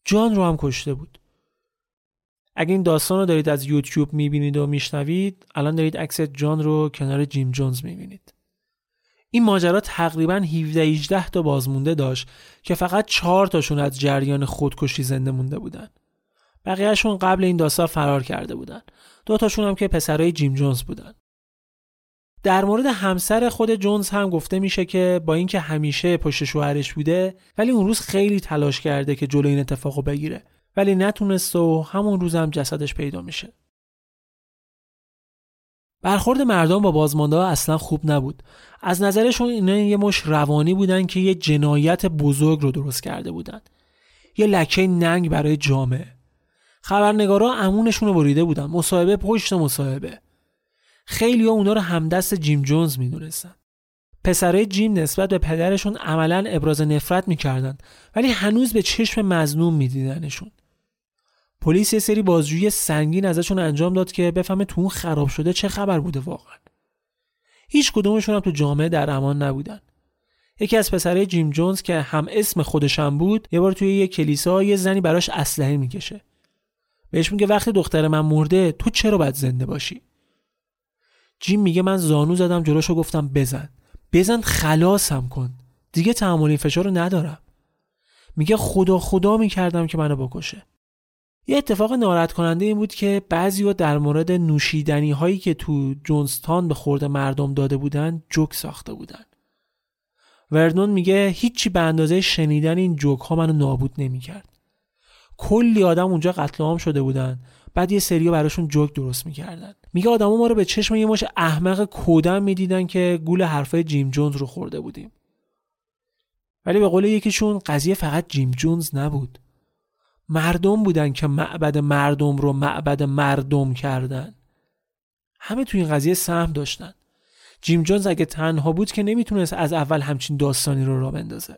جان رو هم کشته بود. اگه این داستان رو دارید از یوتیوب می‌بینید و میشنوید الان دارید عکس جان رو کنار جیم جونز می‌بینید. این ماجرا تقریبا 17 18 تا بازمونده داشت که فقط 4 تاشون از جریان خودکشی زنده مونده بودن. بقیهشون قبل این داستان فرار کرده بودن. دو تاشون هم که پسرای جیم جونز بودن. در مورد همسر خود جونز هم گفته میشه که با اینکه همیشه پشت شوهرش بوده ولی اون روز خیلی تلاش کرده که جلو این اتفاقو بگیره. ولی نتونست و همون روز هم جسدش پیدا میشه. برخورد مردم با بازمانده ها اصلا خوب نبود. از نظرشون اینا یه مش روانی بودن که یه جنایت بزرگ رو درست کرده بودن. یه لکه ننگ برای جامعه. خبرنگارا امونشون رو بریده بودن. مصاحبه پشت مصاحبه. خیلی اونا رو همدست جیم جونز می‌دونستن. پسرای جیم نسبت به پدرشون عملا ابراز نفرت می‌کردن ولی هنوز به چشم مزنون میدیدنشون. پلیس یه سری بازجویی سنگین ازشون انجام داد که بفهمه تو اون خراب شده چه خبر بوده واقعا. هیچ کدومشون هم تو جامعه در امان نبودن. یکی از پسرای جیم جونز که هم اسم خودشم بود یه بار توی یه کلیسا یه زنی براش اسلحه می‌کشه. بهش میگه وقتی دختر من مرده تو چرا باید زنده باشی؟ جیم میگه من زانو زدم جلوشو گفتم بزن. بزن خلاصم کن. دیگه تحمل این فشار رو ندارم. میگه خدا خدا می‌کردم که منو بکشه. یه اتفاق ناراحت کننده این بود که بعضی در مورد نوشیدنی هایی که تو جونستان به خورده مردم داده بودن جوک ساخته بودن. وردون میگه هیچی به اندازه شنیدن این جوک ها منو نابود نمی‌کرد. کلی آدم اونجا قتل عام شده بودن. بعد یه سریا براشون جوک درست می‌کردن. میگه آدما ما رو به چشم یه مش احمق کودن می‌دیدن که گول حرفای جیم جونز رو خورده بودیم. ولی به قول یکیشون قضیه فقط جیم جونز نبود. مردم بودن که معبد مردم رو معبد مردم کردن. همه توی این قضیه سهم داشتن. جیم جونز اگه تنها بود که نمی‌تونست از اول همچین داستانی رو را بندازه.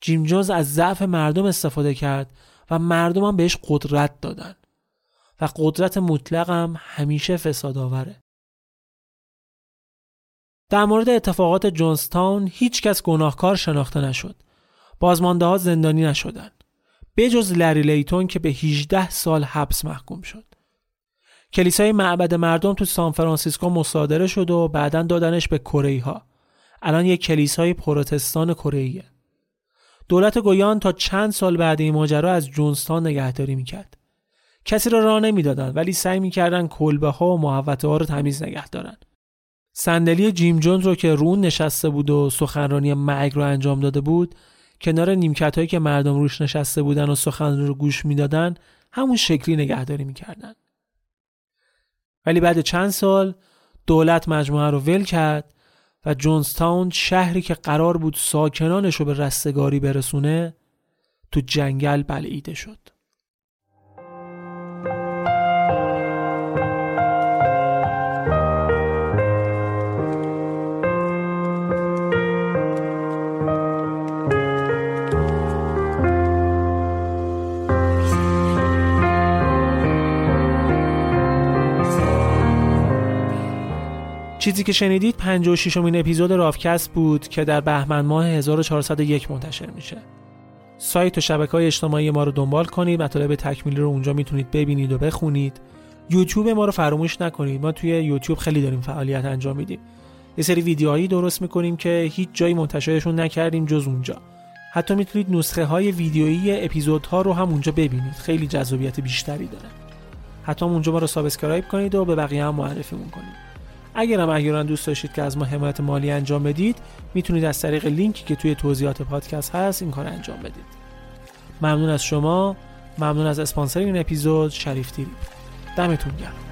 جیم جونز از ضعف مردم استفاده کرد و مردم هم بهش قدرت دادن. و قدرت مطلق هم همیشه فساد آوره. در مورد اتفاقات جونستاون هیچ کس گناهکار شناخته نشد. بازمانده ها زندانی نشدن. بجز لری لیتون که به 18 سال حبس محکوم شد. کلیسای معبد مردم تو سان فرانسیسکو مصادره شد و بعدا دادنش به کره ها. الان یک کلیسای پروتستان کره دولت گویان تا چند سال بعد این ماجرا از جونستان نگهداری می‌کرد. کسی را راه نمی‌دادن ولی سعی می‌کردن کلبه ها و محوطه ها رو تمیز نگه دارن صندلی جیم جونز رو که رون نشسته بود و سخنرانی مرگ رو انجام داده بود کنار نیمکت هایی که مردم روش نشسته بودن و سخنرانی رو گوش می‌دادن همون شکلی نگهداری می‌کردن ولی بعد چند سال دولت مجموعه رو ول کرد و جونستاون شهری که قرار بود ساکنانش رو به رستگاری برسونه تو جنگل بلعیده شد. چیزی که شنیدید 56 امین اپیزود رافکست بود که در بهمن ماه 1401 منتشر میشه. سایت و شبکه های اجتماعی ما رو دنبال کنید مطالب تکمیلی رو اونجا می‌تونید ببینید و بخونید. یوتیوب ما رو فراموش نکنید. ما توی یوتیوب خیلی داریم فعالیت انجام میدیم. یه سری ویدیوهایی درست می‌کنیم که هیچ جایی منتشرشون نکردیم جز اونجا. حتی می‌تونید نسخه های ویدیویی اپیزودها رو هم اونجا ببینید. خیلی جذابیت بیشتری داره. حتی اونجا ما رو subscribe کنید و به بقیه هم معرفیمون کنید. اگر هم احیانا دوست داشتید که از ما حمایت مالی انجام بدید می‌تونید از طریق لینکی که توی توضیحات پادکست هست این کار انجام بدید. ممنون از شما. ممنون از اسپانسر این اپیزود. شریف تیری دمتون گرم.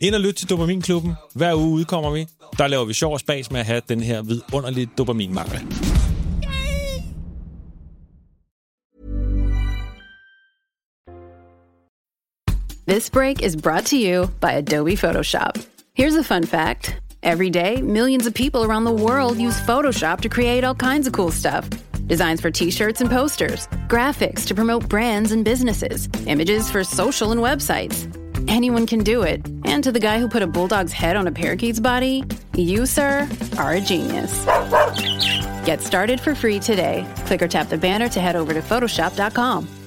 Ind og lyt til Dopaminklubben. Hver uge udkommer vi. Der laver vi sjov og spas med at have den her vidunderlige dopaminmangel. This break is brought to you by Adobe Photoshop. Here's a fun fact every day, millions of people around the world use Photoshop to create all kinds of cool stuff designs for t shirts and posters, graphics to promote brands and businesses, images for social and websites. Anyone can do it. And to the guy who put a bulldog's head on a parakeet's body, you, sir, are a genius. Get started for free today. Click or tap the banner to head over to Photoshop.com.